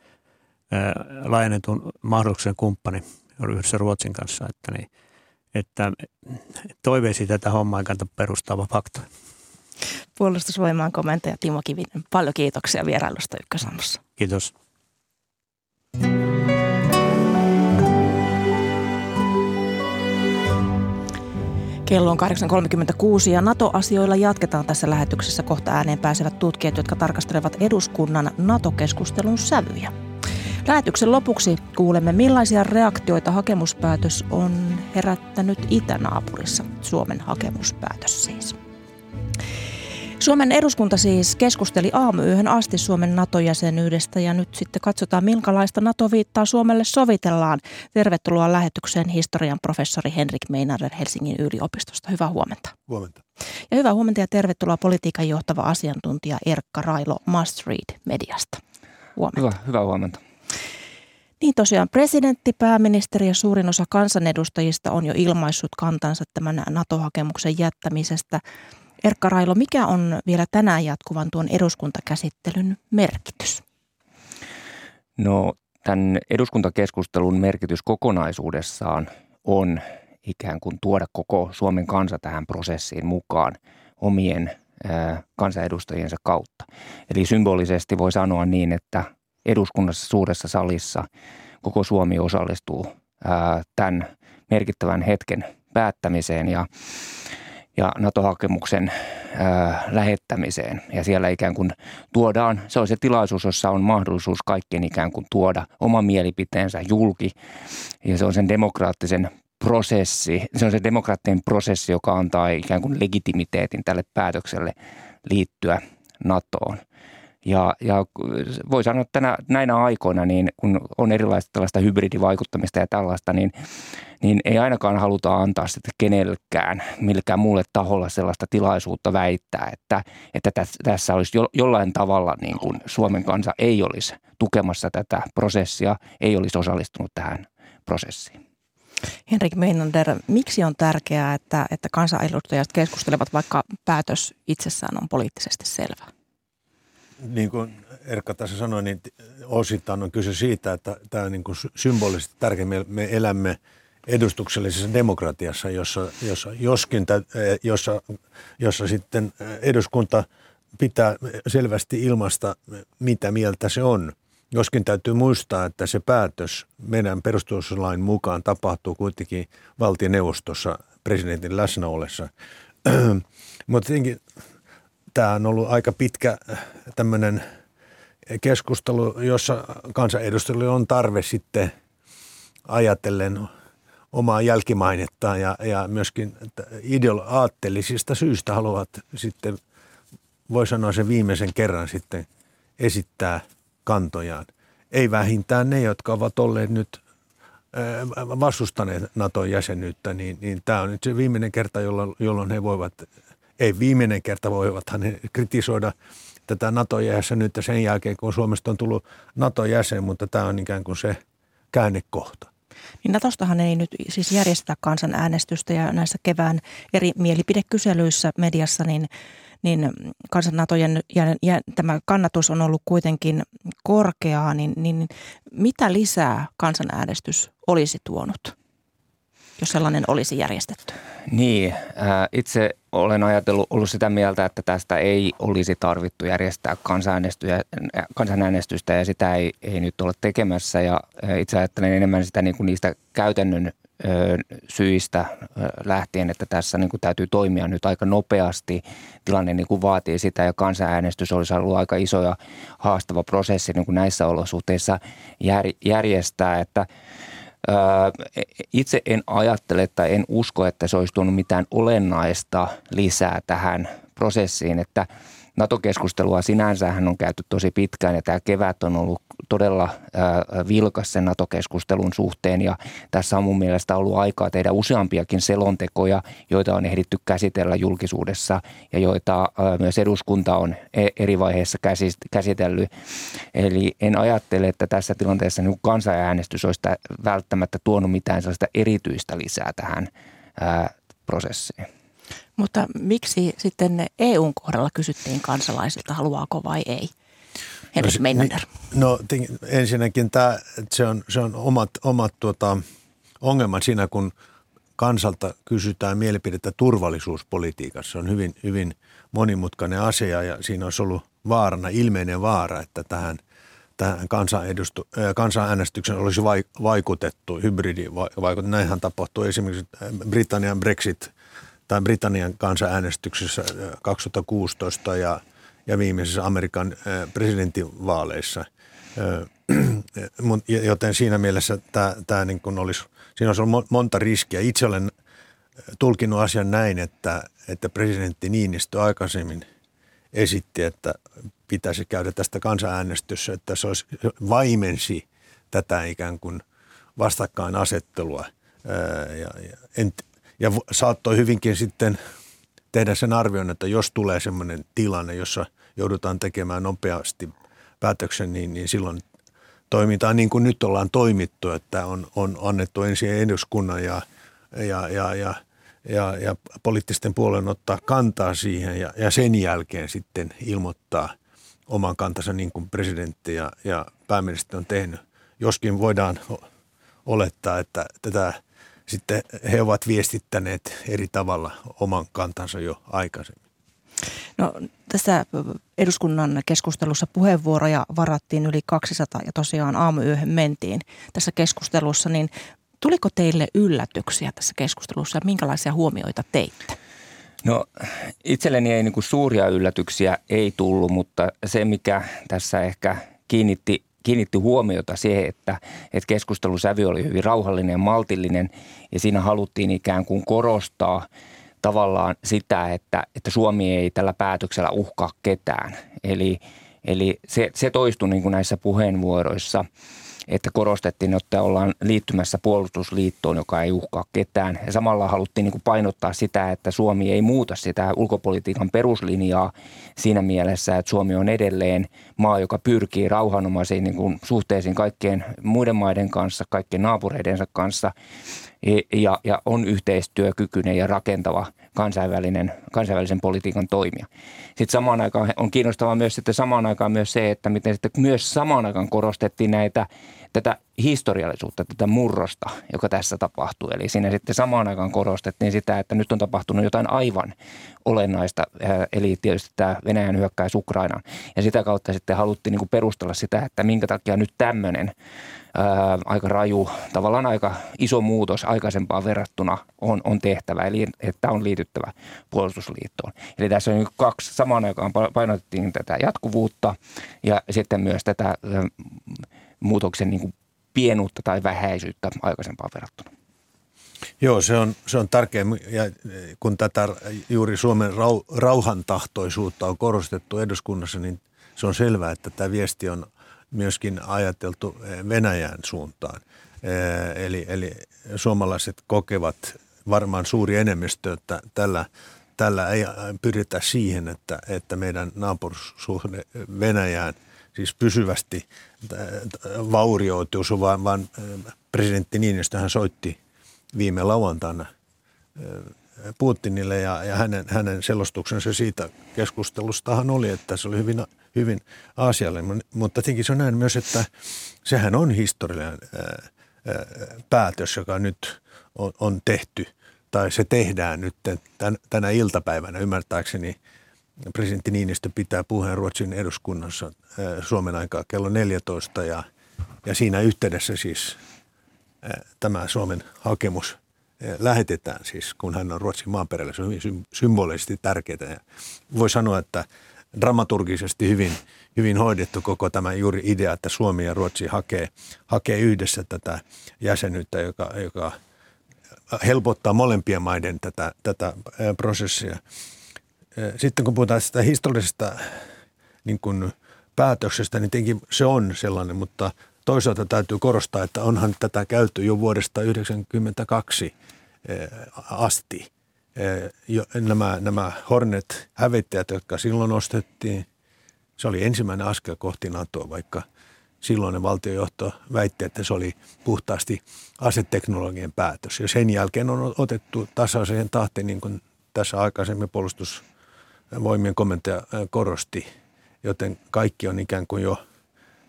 A: laajennetun mahdollisuuden kumppani yhdessä Ruotsin kanssa, että, niin, että toiveisiin tätä hommaa ei kannata perustaa fakta.
B: Puolustusvoimaan komentaja Timo Kivinen, paljon kiitoksia vierailusta Ykkösammussa.
A: Kiitos.
B: Kello on 8.36 ja NATO-asioilla jatketaan tässä lähetyksessä. Kohta ääneen pääsevät tutkijat, jotka tarkastelevat eduskunnan NATO-keskustelun sävyjä. Lähetyksen lopuksi kuulemme, millaisia reaktioita hakemuspäätös on herättänyt itänaapurissa. Suomen hakemuspäätös siis. Suomen eduskunta siis keskusteli aamuyöhön asti Suomen NATO-jäsenyydestä ja nyt sitten katsotaan, minkälaista NATO-viittaa Suomelle sovitellaan. Tervetuloa lähetykseen historian professori Henrik Meinarer Helsingin yliopistosta. Hyvää huomenta.
D: Huomenta.
B: Ja hyvää huomenta ja tervetuloa politiikan johtava asiantuntija Erkka Railo Must Read Mediasta. Huomenta.
E: Hyvä, hyvää huomenta.
B: Niin tosiaan presidentti, pääministeri ja suurin osa kansanedustajista on jo ilmaissut kantansa tämän NATO-hakemuksen jättämisestä. Erkka Railo, mikä on vielä tänään jatkuvan tuon eduskuntakäsittelyn merkitys?
E: No tämän eduskuntakeskustelun merkitys kokonaisuudessaan on ikään kuin tuoda koko Suomen kansa tähän prosessiin mukaan omien kansanedustajiensa kautta. Eli symbolisesti voi sanoa niin, että eduskunnassa suuressa salissa koko Suomi osallistuu tämän merkittävän hetken päättämiseen ja ja NATO-hakemuksen ää, lähettämiseen. Ja siellä ikään kuin tuodaan, se on se tilaisuus, jossa on mahdollisuus kaikkien ikään kuin tuoda oma mielipiteensä julki. Ja se on sen demokraattisen prosessi, se on se demokraattinen prosessi, joka antaa ikään kuin legitimiteetin tälle päätökselle liittyä NATOon. Ja, ja voi sanoa, että tänä, näinä aikoina, niin kun on erilaista tällaista hybridivaikuttamista ja tällaista, niin, niin ei ainakaan haluta antaa sitä kenellekään, millekään muulle taholla sellaista tilaisuutta väittää, että, että tässä olisi jo, jollain tavalla niin kuin Suomen kansa ei olisi tukemassa tätä prosessia, ei olisi osallistunut tähän prosessiin.
B: Henrik Meinander, miksi on tärkeää, että, että kansanedustajat keskustelevat, vaikka päätös itsessään on poliittisesti selvä?
D: Niin kuin Erkka tässä sanoi, niin osittain on kyse siitä, että tämä on niin kuin symbolisesti tärkeä. Me, me elämme edustuksellisessa demokratiassa, jossa, jossa, joskin, jossa, jossa sitten eduskunta pitää selvästi ilmasta, mitä mieltä se on. Joskin täytyy muistaa, että se päätös meidän perustuslain mukaan tapahtuu kuitenkin valtioneuvostossa presidentin läsnä Mutta tietenkin tämä on ollut aika pitkä äh, tämmöinen keskustelu, jossa kansanedustajille on tarve sitten ajatellen omaa jälkimainettaan ja, ja myöskin ideaatteellisista syistä haluavat sitten, voi sanoa sen viimeisen kerran sitten esittää kantojaan. Ei vähintään ne, jotka ovat olleet nyt äh, vastustaneet Naton jäsenyyttä, niin, niin tämä on nyt se viimeinen kerta, jolloin, jolloin he voivat ei viimeinen kerta voivathan ne kritisoida tätä NATO-jäsenyyttä sen jälkeen, kun Suomesta on tullut NATO-jäsen, mutta tämä on ikään kuin se käännekohta.
B: Niin Natostahan ei nyt siis järjestetä kansanäänestystä ja näissä kevään eri mielipidekyselyissä mediassa, niin, niin kansan NATOjen ja, ja tämä kannatus on ollut kuitenkin korkeaa, niin, niin mitä lisää kansanäänestys olisi tuonut? jos sellainen olisi järjestetty?
E: Niin, itse olen ajatellut ollut sitä mieltä, että tästä ei olisi tarvittu järjestää kansanäänestystä ja sitä ei, ei nyt ole tekemässä. Ja itse ajattelen enemmän sitä niin kuin niistä käytännön syistä lähtien, että tässä niin kuin täytyy toimia nyt aika nopeasti. Tilanne niin kuin vaatii sitä ja kansanäänestys olisi ollut aika iso ja haastava prosessi niin kuin näissä olosuhteissa järjestää, että itse en ajattele tai en usko, että se olisi tuonut mitään olennaista lisää tähän prosessiin, että – NATO-keskustelua sinänsähän on käyty tosi pitkään ja tämä kevät on ollut todella vilkas sen NATO-keskustelun suhteen ja tässä on mun mielestä ollut aikaa tehdä useampiakin selontekoja, joita on ehditty käsitellä julkisuudessa ja joita myös eduskunta on e, eri vaiheissa käsitellyt. Eli en ajattele, että tässä tilanteessa niin kansanäänestys olisi välttämättä tuonut mitään sellaista erityistä lisää tähän prosessiin.
B: Mutta miksi sitten EUn kohdalla kysyttiin kansalaisilta, haluaako vai ei? Henrik no, Meinander.
D: No ensinnäkin tämä, se on, se on omat, omat tuota, ongelmat siinä, kun kansalta kysytään mielipidettä turvallisuuspolitiikassa. Se on hyvin, hyvin monimutkainen asia ja siinä olisi ollut vaarana, ilmeinen vaara, että tähän, tähän kansanäänestyksen olisi vaikutettu, hybridivaikutettu. Näinhän tapahtui esimerkiksi Britannian Brexit – tai Britannian kansanäänestyksessä 2016 äh, ja, ja viimeisessä Amerikan äh, presidentinvaaleissa. Äh, joten siinä mielessä tämä, tämä niin kuin olisi, siinä olisi ollut monta riskiä. Itse olen tulkinut asian näin, että, että presidentti Niinistö aikaisemmin esitti, että pitäisi käydä tästä kansanäänestyssä, että se olisi vaimensi tätä ikään kuin vastakkainasettelua. Ja, ja en, ja saattoi hyvinkin sitten tehdä sen arvion, että jos tulee sellainen tilanne, jossa joudutaan tekemään nopeasti päätöksen, niin, niin silloin toimitaan niin kuin nyt ollaan toimittu, että on, on annettu ensin eduskunnan ja, ja, ja, ja, ja, ja poliittisten puolen ottaa kantaa siihen ja, ja sen jälkeen sitten ilmoittaa oman kantansa niin kuin presidentti ja, ja pääministeri on tehnyt. Joskin voidaan olettaa, että tätä – sitten he ovat viestittäneet eri tavalla oman kantansa jo aikaisemmin.
B: No, tässä eduskunnan keskustelussa puheenvuoroja varattiin yli 200 ja tosiaan aamuyöhön mentiin tässä keskustelussa, niin tuliko teille yllätyksiä tässä keskustelussa ja minkälaisia huomioita teitte?
E: No itselleni ei niin kuin suuria yllätyksiä ei tullut, mutta se mikä tässä ehkä kiinnitti kiinnitti huomiota siihen, että, että keskustelun sävy oli hyvin rauhallinen ja maltillinen ja siinä haluttiin ikään kuin korostaa tavallaan sitä, että, että Suomi ei tällä päätöksellä uhkaa ketään. Eli, eli se, se toistui niin kuin näissä puheenvuoroissa – että korostettiin, että ollaan liittymässä puolustusliittoon, joka ei uhkaa ketään. Ja samalla haluttiin niin kuin painottaa sitä, että Suomi ei muuta sitä ulkopolitiikan peruslinjaa siinä mielessä, että Suomi on edelleen maa, joka pyrkii rauhanomaisiin niin kuin suhteisiin kaikkien muiden maiden kanssa, kaikkien naapureidensa kanssa ja, ja on yhteistyökykyinen ja rakentava kansainvälinen, kansainvälisen politiikan toimija. Sitten samaan aikaan on kiinnostavaa myös sitten samaan aikaan myös se, että miten sitten myös samaan aikaan korostettiin näitä, tätä historiallisuutta, tätä murrosta, joka tässä tapahtuu. Eli siinä sitten samaan aikaan korostettiin sitä, että nyt on tapahtunut jotain aivan olennaista, eli tietysti tämä Venäjän hyökkäys Ukrainaan. Ja sitä kautta sitten haluttiin niin perustella sitä, että minkä takia nyt tämmöinen ää, aika raju, tavallaan aika iso muutos aikaisempaan verrattuna on, on tehtävä, eli että on liityttävä puolustusliittoon. Eli tässä on kaksi, samaan aikaan painotettiin tätä jatkuvuutta ja sitten myös tätä ää, muutoksen niin kuin pienuutta tai vähäisyyttä aikaisempaan verrattuna.
D: Joo, se on, se on tärkeä. Ja kun tätä juuri Suomen rau, rauhantahtoisuutta on korostettu eduskunnassa, niin se on selvää, että tämä viesti on myöskin ajateltu eh, Venäjän suuntaan. Eh, eli, eli suomalaiset kokevat varmaan suuri enemmistö, että tällä, tällä ei pyritä siihen, että, että meidän naapurussuhde Venäjään siis pysyvästi eh, vaurioituisi, vaan, vaan presidentti Niinistöhän soitti viime lauantaina Putinille ja, ja hänen, hänen selostuksensa siitä keskustelustahan oli, että se oli hyvin, hyvin aasiallinen. Mutta tietenkin se on näin myös, että sehän on historiallinen päätös, joka nyt on, on tehty, tai se tehdään nyt tän, tänä iltapäivänä ymmärtääkseni. Presidentti Niinistö pitää puheen Ruotsin eduskunnassa Suomen aikaa kello 14 ja, ja siinä yhteydessä siis tämä Suomen hakemus lähetetään siis, kun hän on Ruotsin maanperällä. Se on hyvin symbolisesti tärkeää. Voi sanoa, että dramaturgisesti hyvin, hyvin hoidettu koko tämä juuri idea, että Suomi ja Ruotsi hakee, hakee yhdessä tätä jäsenyyttä, joka, joka helpottaa molempien maiden tätä, tätä prosessia. Sitten kun puhutaan sitä historiallisesta niin päätöksestä, niin tietenkin se on sellainen, mutta toisaalta täytyy korostaa, että onhan tätä käyty jo vuodesta 1992 asti. Nämä, nämä Hornet-hävittäjät, jotka silloin ostettiin, se oli ensimmäinen askel kohti NATOa, vaikka silloinen valtiojohto väitti, että se oli puhtaasti aseteknologian päätös. Ja sen jälkeen on otettu tasaiseen tahtiin, niin kuin tässä aikaisemmin puolustusvoimien komentaja korosti, joten kaikki on ikään kuin jo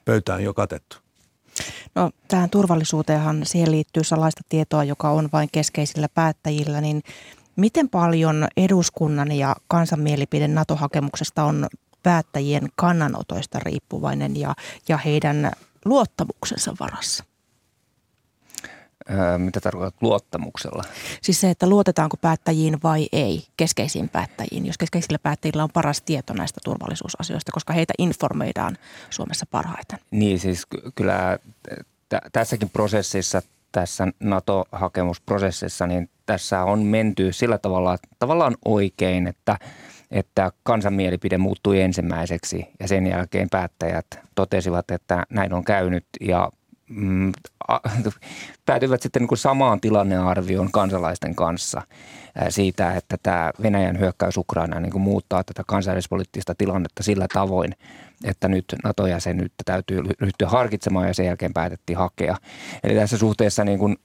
D: pöytään jo katettu.
B: No tähän turvallisuuteenhan siihen liittyy salaista tietoa, joka on vain keskeisillä päättäjillä, niin miten paljon eduskunnan ja kansan mielipide NATO-hakemuksesta on päättäjien kannanotoista riippuvainen ja, ja heidän luottamuksensa varassa?
E: Mitä tarkoitat luottamuksella?
B: Siis se, että luotetaanko päättäjiin vai ei, keskeisiin päättäjiin, jos keskeisillä päättäjillä on paras tieto näistä turvallisuusasioista, koska heitä informoidaan Suomessa parhaiten.
E: Niin siis kyllä t- tässäkin prosessissa, tässä NATO-hakemusprosessissa, niin tässä on menty sillä tavalla tavallaan oikein, että että kansan mielipide muuttui ensimmäiseksi ja sen jälkeen päättäjät totesivat, että näin on käynyt ja mm, päätyivät sitten niin kuin samaan tilannearvioon kansalaisten kanssa siitä, että tämä Venäjän hyökkäys Ukrainaan niin muuttaa tätä kansainvälispoliittista tilannetta sillä tavoin, että nyt NATO-jäsenyyttä täytyy ryhtyä harkitsemaan ja sen jälkeen päätettiin hakea. Eli tässä suhteessa niin kuin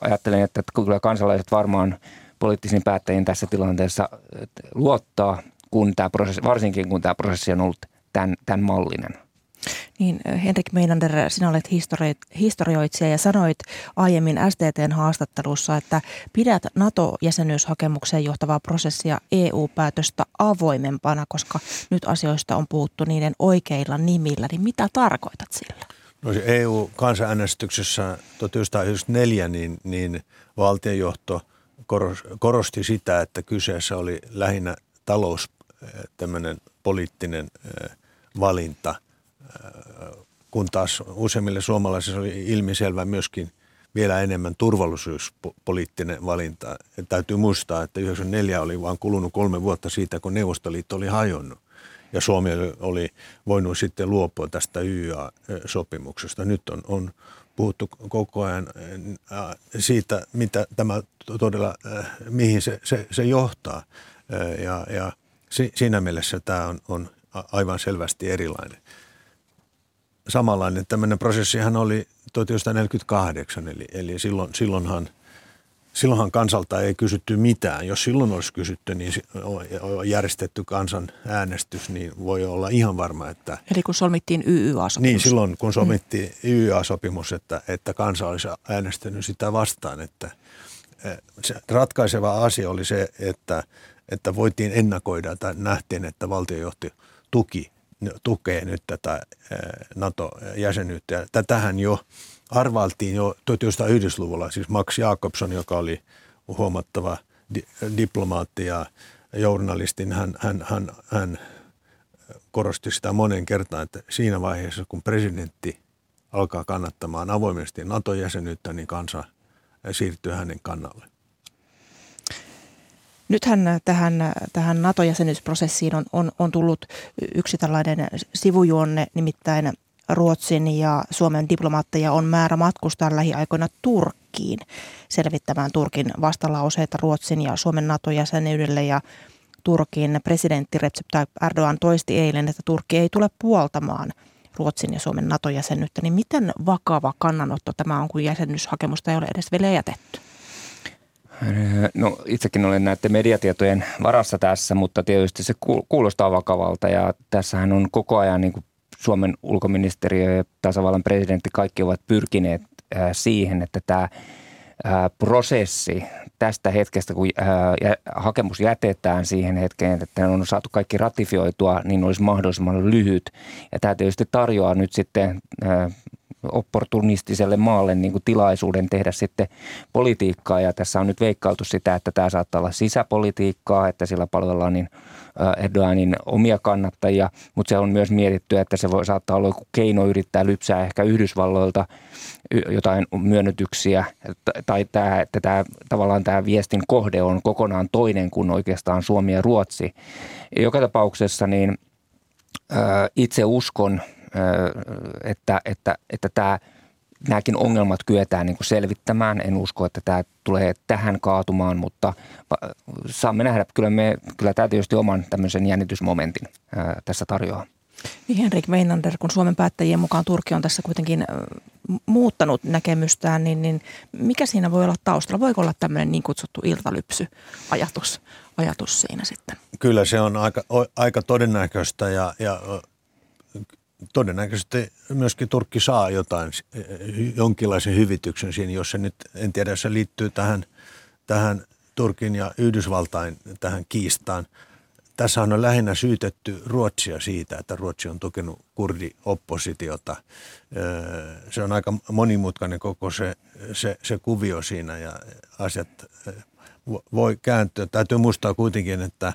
E: ajattelen, että kyllä kansalaiset varmaan poliittisiin päättäjiin tässä tilanteessa luottaa, kun tämä prosessi, varsinkin kun tämä prosessi on ollut tämän, tämän mallinen.
B: Niin, Henrik Meinander, sinä olet historioitsija ja sanoit aiemmin STTn haastattelussa, että pidät NATO-jäsenyyshakemuksen johtavaa prosessia EU-päätöstä avoimempana, koska nyt asioista on puhuttu niiden oikeilla nimillä. Niin mitä tarkoitat sillä?
D: No se EU-kansanäänestyksessä 1994 niin, niin valtionjohto korosti sitä, että kyseessä oli lähinnä talous, poliittinen valinta – kun taas useimmille suomalaisille oli ilmiselvä myöskin vielä enemmän turvallisuuspoliittinen valinta. Ja täytyy muistaa, että 1994 oli vain kulunut kolme vuotta siitä, kun Neuvostoliitto oli hajonnut. Ja Suomi oli voinut sitten luopua tästä YA-sopimuksesta. Nyt on, on puhuttu koko ajan siitä, mitä tämä todella, mihin se, se, se johtaa. Ja, ja siinä mielessä tämä on, on aivan selvästi erilainen samanlainen. Tämmöinen prosessihan oli 1948, eli, eli silloin, silloinhan, silloinhan kansalta ei kysytty mitään. Jos silloin olisi kysytty, niin järjestetty kansan äänestys, niin voi olla ihan varma, että...
B: Eli kun solmittiin YYA-sopimus.
D: Niin, silloin kun solmittiin mm. YYA-sopimus, että, että kansa olisi äänestänyt sitä vastaan, että se ratkaiseva asia oli se, että, että voitiin ennakoida tai nähtiin, että valtiojohti tuki tukee nyt tätä NATO-jäsenyyttä. Tätähän jo arvaltiin jo 1990-luvulla, siis Max Jakobson, joka oli huomattava di- diplomaatti ja journalistin, hän, hän, hän, hän korosti sitä monen kertaan, että siinä vaiheessa, kun presidentti alkaa kannattamaan avoimesti NATO-jäsenyyttä, niin kansa siirtyy hänen kannalle.
B: Nythän tähän, tähän NATO-jäsenyysprosessiin on, on, on tullut yksi tällainen sivujuonne, nimittäin Ruotsin ja Suomen diplomaatteja on määrä matkustaa lähiaikoina Turkkiin selvittämään Turkin vastalauseita Ruotsin ja Suomen NATO-jäsenyydelle ja Turkin presidentti Recep Tayyip Erdogan toisti eilen, että Turkki ei tule puoltamaan Ruotsin ja Suomen NATO-jäsenyyttä. Niin miten vakava kannanotto tämä on, kun jäsenyyshakemusta ei ole edes vielä jätetty?
E: No itsekin olen näiden mediatietojen varassa tässä, mutta tietysti se kuulostaa vakavalta ja tässähän on koko ajan niin kuin Suomen ulkoministeriö ja tasavallan presidentti kaikki ovat pyrkineet siihen, että tämä prosessi tästä hetkestä, kun hakemus jätetään siihen hetkeen, että on saatu kaikki ratifioitua, niin olisi mahdollisimman lyhyt. Ja tämä tietysti tarjoaa nyt sitten opportunistiselle maalle niin kuin tilaisuuden tehdä sitten politiikkaa. Ja tässä on nyt veikkailtu sitä, että tämä saattaa olla sisäpolitiikkaa, että sillä palvellaan niin Erdoganin omia kannattajia, mutta se on myös mietitty, että se voi saattaa olla joku keino yrittää lypsää ehkä Yhdysvalloilta jotain myönnytyksiä, tai tämä, että tämä, tavallaan tämä viestin kohde on kokonaan toinen kuin oikeastaan Suomi ja Ruotsi. Joka tapauksessa niin itse uskon, että, että, että tämä, nämäkin ongelmat kyetään niin kuin selvittämään. En usko, että tämä tulee tähän kaatumaan, mutta saamme nähdä. Kyllä, me, kyllä tämä tietysti oman tämmöisen jännitysmomentin tässä tarjoaa.
B: Niin Henrik Meinander, kun Suomen päättäjien mukaan Turkki on tässä kuitenkin muuttanut näkemystään, niin, niin mikä siinä voi olla taustalla? Voiko olla tämmöinen niin kutsuttu iltalypsy-ajatus ajatus siinä sitten?
D: Kyllä se on aika, aika todennäköistä ja, ja todennäköisesti myöskin Turkki saa jotain, jonkinlaisen hyvityksen siinä, jos se nyt, en tiedä, jos se liittyy tähän, tähän Turkin ja Yhdysvaltain tähän kiistaan. Tässä on lähinnä syytetty Ruotsia siitä, että Ruotsi on tukenut kurdioppositiota. Se on aika monimutkainen koko se, se, se kuvio siinä ja asiat voi kääntyä. Täytyy muistaa kuitenkin, että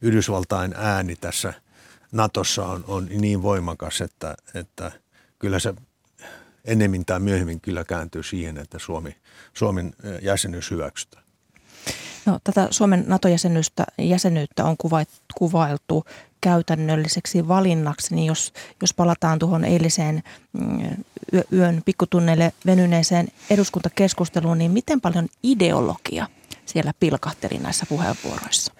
D: Yhdysvaltain ääni tässä – Natossa on, on niin voimakas, että, että kyllä se ennemmin tai myöhemmin kyllä kääntyy siihen, että Suomi, Suomen jäsenyys hyväksytään.
B: No, tätä Suomen NATO-jäsenyyttä jäsenyyttä on kuvailtu käytännölliseksi valinnaksi, niin jos, jos palataan tuohon eiliseen mm, yön pikkutunneille venyneeseen eduskuntakeskusteluun, niin miten paljon ideologia siellä pilkahteli näissä puheenvuoroissa?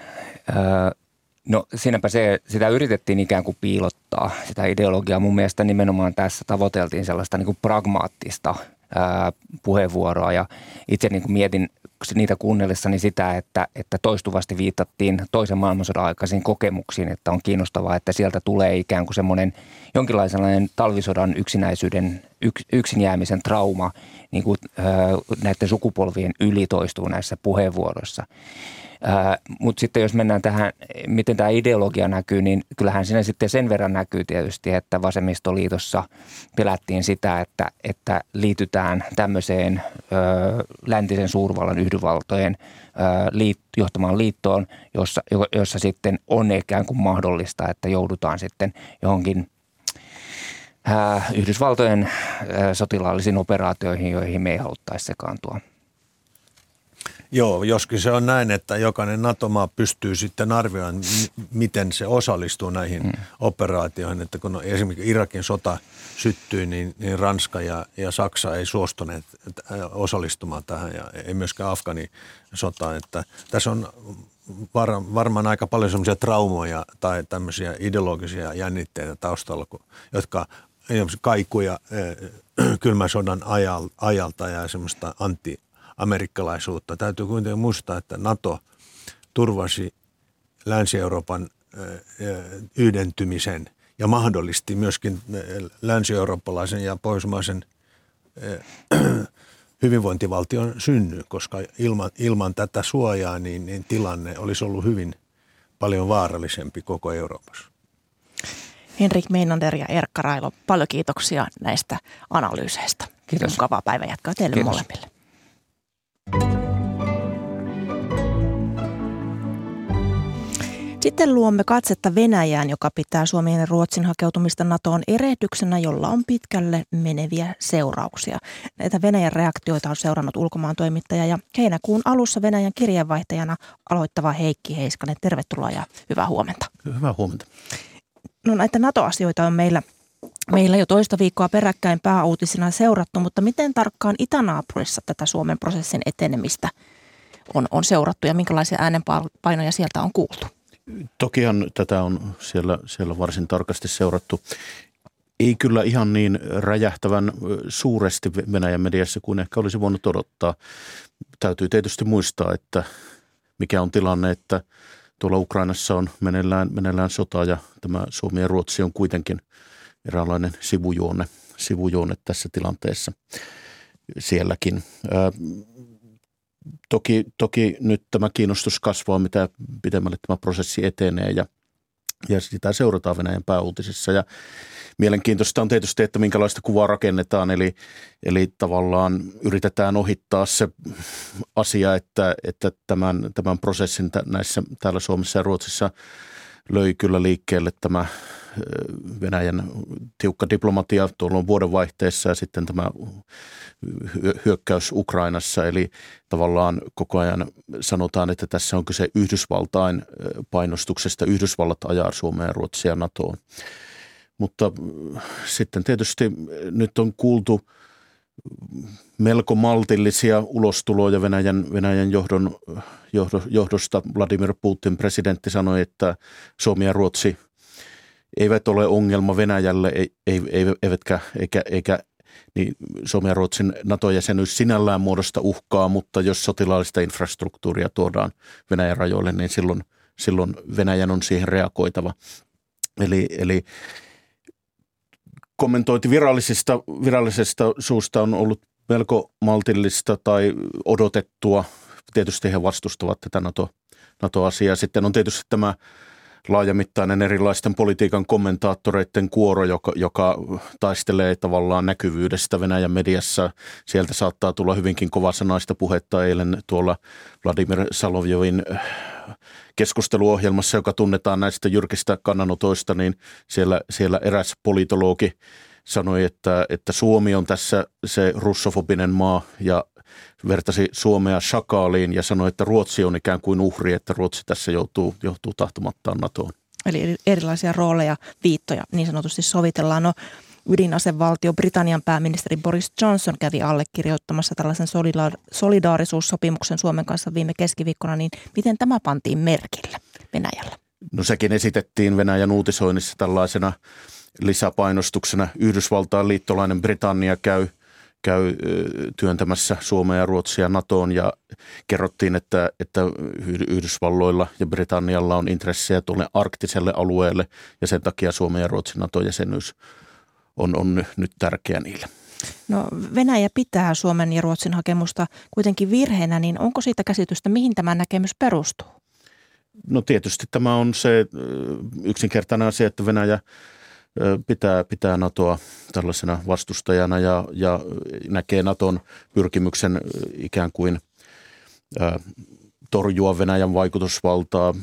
B: Öö,
E: No siinäpä se, sitä yritettiin ikään kuin piilottaa, sitä ideologiaa. Mun mielestä nimenomaan tässä tavoiteltiin sellaista niin kuin pragmaattista ää, puheenvuoroa ja itse niin kuin mietin niitä kuunnellessani sitä, että, että toistuvasti viitattiin toisen maailmansodan aikaisiin kokemuksiin, että on kiinnostavaa, että sieltä tulee ikään kuin semmoinen jonkinlainen talvisodan yksinäisyyden, yks, yksin jäämisen trauma niin kuin, ää, näiden sukupolvien yli toistuu näissä puheenvuoroissa. Mutta sitten jos mennään tähän, miten tämä ideologia näkyy, niin kyllähän siinä sitten sen verran näkyy tietysti, että vasemmistoliitossa pelättiin sitä, että, että liitytään tämmöiseen ö, läntisen suurvallan Yhdysvaltojen ö, liit, johtamaan liittoon, jossa, jossa sitten on ikään kuin mahdollista, että joudutaan sitten johonkin Yhdysvaltojen sotilaallisiin operaatioihin, joihin me ei haluttaisi sekaantua.
D: Joo, joskin se on näin, että jokainen NATO-maa pystyy sitten arvioimaan, miten se osallistuu näihin mm. operaatioihin. Että kun esimerkiksi Irakin sota syttyi, niin, niin Ranska ja, ja Saksa ei suostuneet osallistumaan tähän ja ei myöskään Afganin sotaan. Että tässä on var, varmaan aika paljon semmoisia traumoja tai tämmöisiä ideologisia jännitteitä taustalla, jotka kaikuja kylmän sodan ajalta ja semmoista anti, amerikkalaisuutta. Täytyy kuitenkin muistaa, että NATO turvasi Länsi-Euroopan yhdentymisen ja mahdollisti myöskin länsi-eurooppalaisen ja pohjoismaisen hyvinvointivaltion synny, koska ilman, ilman tätä suojaa niin, niin tilanne olisi ollut hyvin paljon vaarallisempi koko Euroopassa.
B: Henrik Meinander ja Erkka Railo, paljon kiitoksia näistä analyyseistä.
E: Kiitos.
B: Mukavaa päivän jatkaa teille Kiitos. molemmille. Sitten luomme katsetta Venäjään, joka pitää Suomen ja Ruotsin hakeutumista NATOon erehdyksenä, jolla on pitkälle meneviä seurauksia. Näitä Venäjän reaktioita on seurannut ulkomaan toimittaja ja heinäkuun alussa Venäjän kirjeenvaihtajana aloittava Heikki Heiskanen. Tervetuloa ja hyvää huomenta.
F: Hyvää huomenta.
B: No näitä NATO-asioita on meillä meillä jo toista viikkoa peräkkäin pääuutisina seurattu, mutta miten tarkkaan itänaapurissa tätä Suomen prosessin etenemistä on, on seurattu ja minkälaisia äänenpainoja sieltä on kuultu?
F: Tokihan tätä on siellä, siellä varsin tarkasti seurattu. Ei kyllä ihan niin räjähtävän suuresti Venäjän mediassa kuin ehkä olisi voinut odottaa. Täytyy tietysti muistaa, että mikä on tilanne, että tuolla Ukrainassa on meneillään, meneillään sota ja tämä Suomi ja Ruotsi on kuitenkin eräänlainen sivujuone, sivujuone tässä tilanteessa. sielläkin. Toki, toki nyt tämä kiinnostus kasvaa, mitä pidemmälle tämä prosessi etenee ja, ja sitä seurataan Venäjän pääuutisissa. Ja mielenkiintoista on tietysti, että minkälaista kuvaa rakennetaan, eli, eli tavallaan yritetään ohittaa se asia, että, että tämän, tämän prosessin näissä täällä Suomessa ja Ruotsissa löi kyllä liikkeelle tämä Venäjän tiukka diplomatia tuolloin vuodenvaihteessa ja sitten tämä hyökkäys Ukrainassa. Eli tavallaan koko ajan sanotaan, että tässä on kyse Yhdysvaltain painostuksesta. Yhdysvallat ajaa Suomea, Ruotsia ja NATOon. Mutta sitten tietysti nyt on kuultu melko maltillisia ulostuloja Venäjän, Venäjän johdon, johdosta. Vladimir Putin presidentti sanoi, että Suomi ja Ruotsi – eivät ole ongelma Venäjälle, ei, ei, eivätkä, eikä, eikä niin Suomen ja Ruotsin NATO-jäsenyys sinällään muodosta uhkaa, mutta jos sotilaallista infrastruktuuria tuodaan Venäjän rajoille, niin silloin, silloin Venäjän on siihen reagoitava. Eli, eli kommentointi virallisista, virallisesta suusta on ollut melko maltillista tai odotettua. Tietysti he vastustavat tätä NATO, NATO-asiaa. Sitten on tietysti tämä laajamittainen erilaisten politiikan kommentaattoreiden kuoro, joka, joka taistelee tavallaan näkyvyydestä Venäjän mediassa. Sieltä saattaa tulla hyvinkin kovasanaista puhetta eilen tuolla Vladimir Salovjovin äh, keskusteluohjelmassa, joka tunnetaan näistä jyrkistä kannanotoista, niin siellä, siellä eräs politologi sanoi, että, että Suomi on tässä se russofobinen maa ja vertasi Suomea shakaaliin ja sanoi, että Ruotsi on ikään kuin uhri, että Ruotsi tässä joutuu, joutuu tahtomattaan NATOon.
B: Eli erilaisia rooleja, viittoja niin sanotusti sovitellaan. No, ydinasevaltio Britannian pääministeri Boris Johnson kävi allekirjoittamassa tällaisen solidaarisuussopimuksen Suomen kanssa viime keskiviikkona, niin miten tämä pantiin merkille Venäjällä?
F: No sekin esitettiin Venäjän uutisoinnissa tällaisena lisäpainostuksena. Yhdysvaltain liittolainen Britannia käy – käy työntämässä Suomea ja Ruotsia NATOon ja kerrottiin, että, että Yhdysvalloilla ja Britannialla on intressejä tuolle arktiselle alueelle ja sen takia Suomen ja Ruotsin NATO-jäsenyys on, on nyt tärkeä niille.
B: No Venäjä pitää Suomen ja Ruotsin hakemusta kuitenkin virheenä, niin onko siitä käsitystä, mihin tämä näkemys perustuu?
F: No tietysti tämä on se yksinkertainen asia, että Venäjä pitää, pitää NATOa tällaisena vastustajana ja, ja näkee NATOn pyrkimyksen ikään kuin ä, torjua Venäjän vaikutusvaltaa,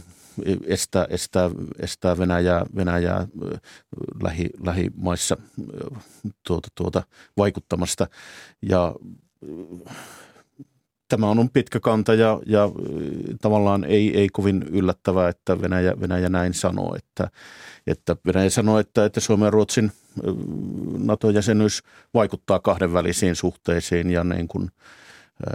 F: estää, estää, estää Venäjää, Venäjää lähi, lähimaissa tuota, tuota, vaikuttamasta. Ja tämä on pitkä kanta ja, ja tavallaan ei, ei kovin yllättävää, että Venäjä, Venäjä näin sanoo, että, että Venäjä sanoo, että, että Suomen ja Ruotsin NATO-jäsenyys vaikuttaa kahdenvälisiin suhteisiin ja niin kuin,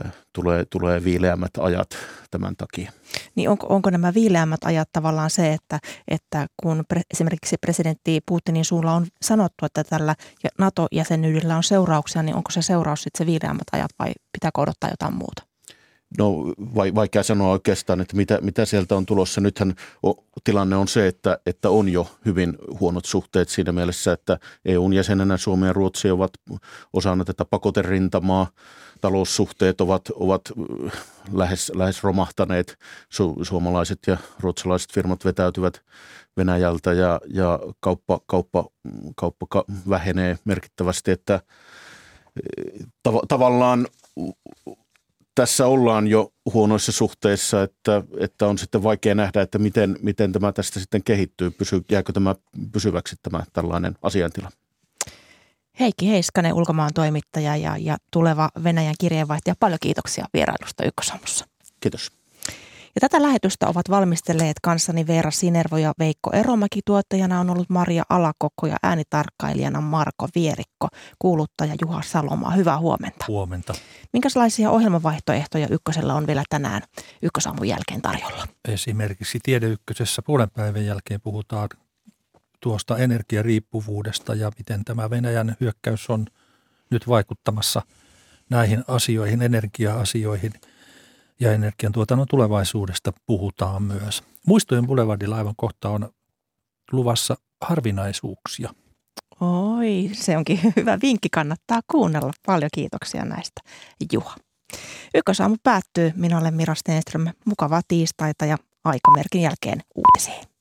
F: äh, tulee, tulee viileämmät ajat tämän takia.
B: Niin onko, onko nämä viileämmät ajat tavallaan se, että, että kun pre, esimerkiksi presidentti Putinin suulla on sanottu, että tällä NATO-jäsenyydellä on seurauksia, niin onko se seuraus sitten se viileämmät ajat vai pitääkö odottaa jotain muuta?
F: No vaikea sanoa oikeastaan, että mitä, mitä sieltä on tulossa. Nythän tilanne on se, että, että on jo hyvin huonot suhteet siinä mielessä, että EUn jäsenenä Suomi ja Ruotsi ovat osana tätä pakoterintamaa. Taloussuhteet ovat, ovat äh, lähes, lähes romahtaneet. Su, suomalaiset ja ruotsalaiset firmat vetäytyvät Venäjältä ja, ja kauppa, kauppa, kauppa vähenee merkittävästi, että äh, tav- tavallaan tässä ollaan jo huonoissa suhteissa, että, että on sitten vaikea nähdä, että miten, miten tämä tästä sitten kehittyy. Pysy, jääkö tämä pysyväksi tämä tällainen asiantila?
B: Heikki Heiskanen, ulkomaan toimittaja ja, ja tuleva Venäjän kirjeenvaihtaja. Paljon kiitoksia vierailusta Ykkösaamussa.
F: Kiitos.
B: Ja tätä lähetystä ovat valmistelleet kanssani Veera Sinervo ja Veikko Eromäki. Tuottajana on ollut Maria Alakokko ja äänitarkkailijana Marko Vierikko. Kuuluttaja Juha Salomaa. Hyvää huomenta.
G: Huomenta.
B: Minkälaisia ohjelmavaihtoehtoja Ykkösellä on vielä tänään Ykkösaamun jälkeen tarjolla?
G: Esimerkiksi Tiede Ykkösessä puolen päivän jälkeen puhutaan tuosta energiariippuvuudesta ja miten tämä Venäjän hyökkäys on nyt vaikuttamassa näihin asioihin, energia-asioihin – ja energiantuotannon tulevaisuudesta puhutaan myös. Muistojen Boulevardilla aivan kohta on luvassa harvinaisuuksia.
B: Oi, se onkin hyvä vinkki, kannattaa kuunnella. Paljon kiitoksia näistä, Juha. Ykkösaamu päättyy. Minä olen Mira Stenström. Mukavaa tiistaita ja aikamerkin jälkeen uutisiin.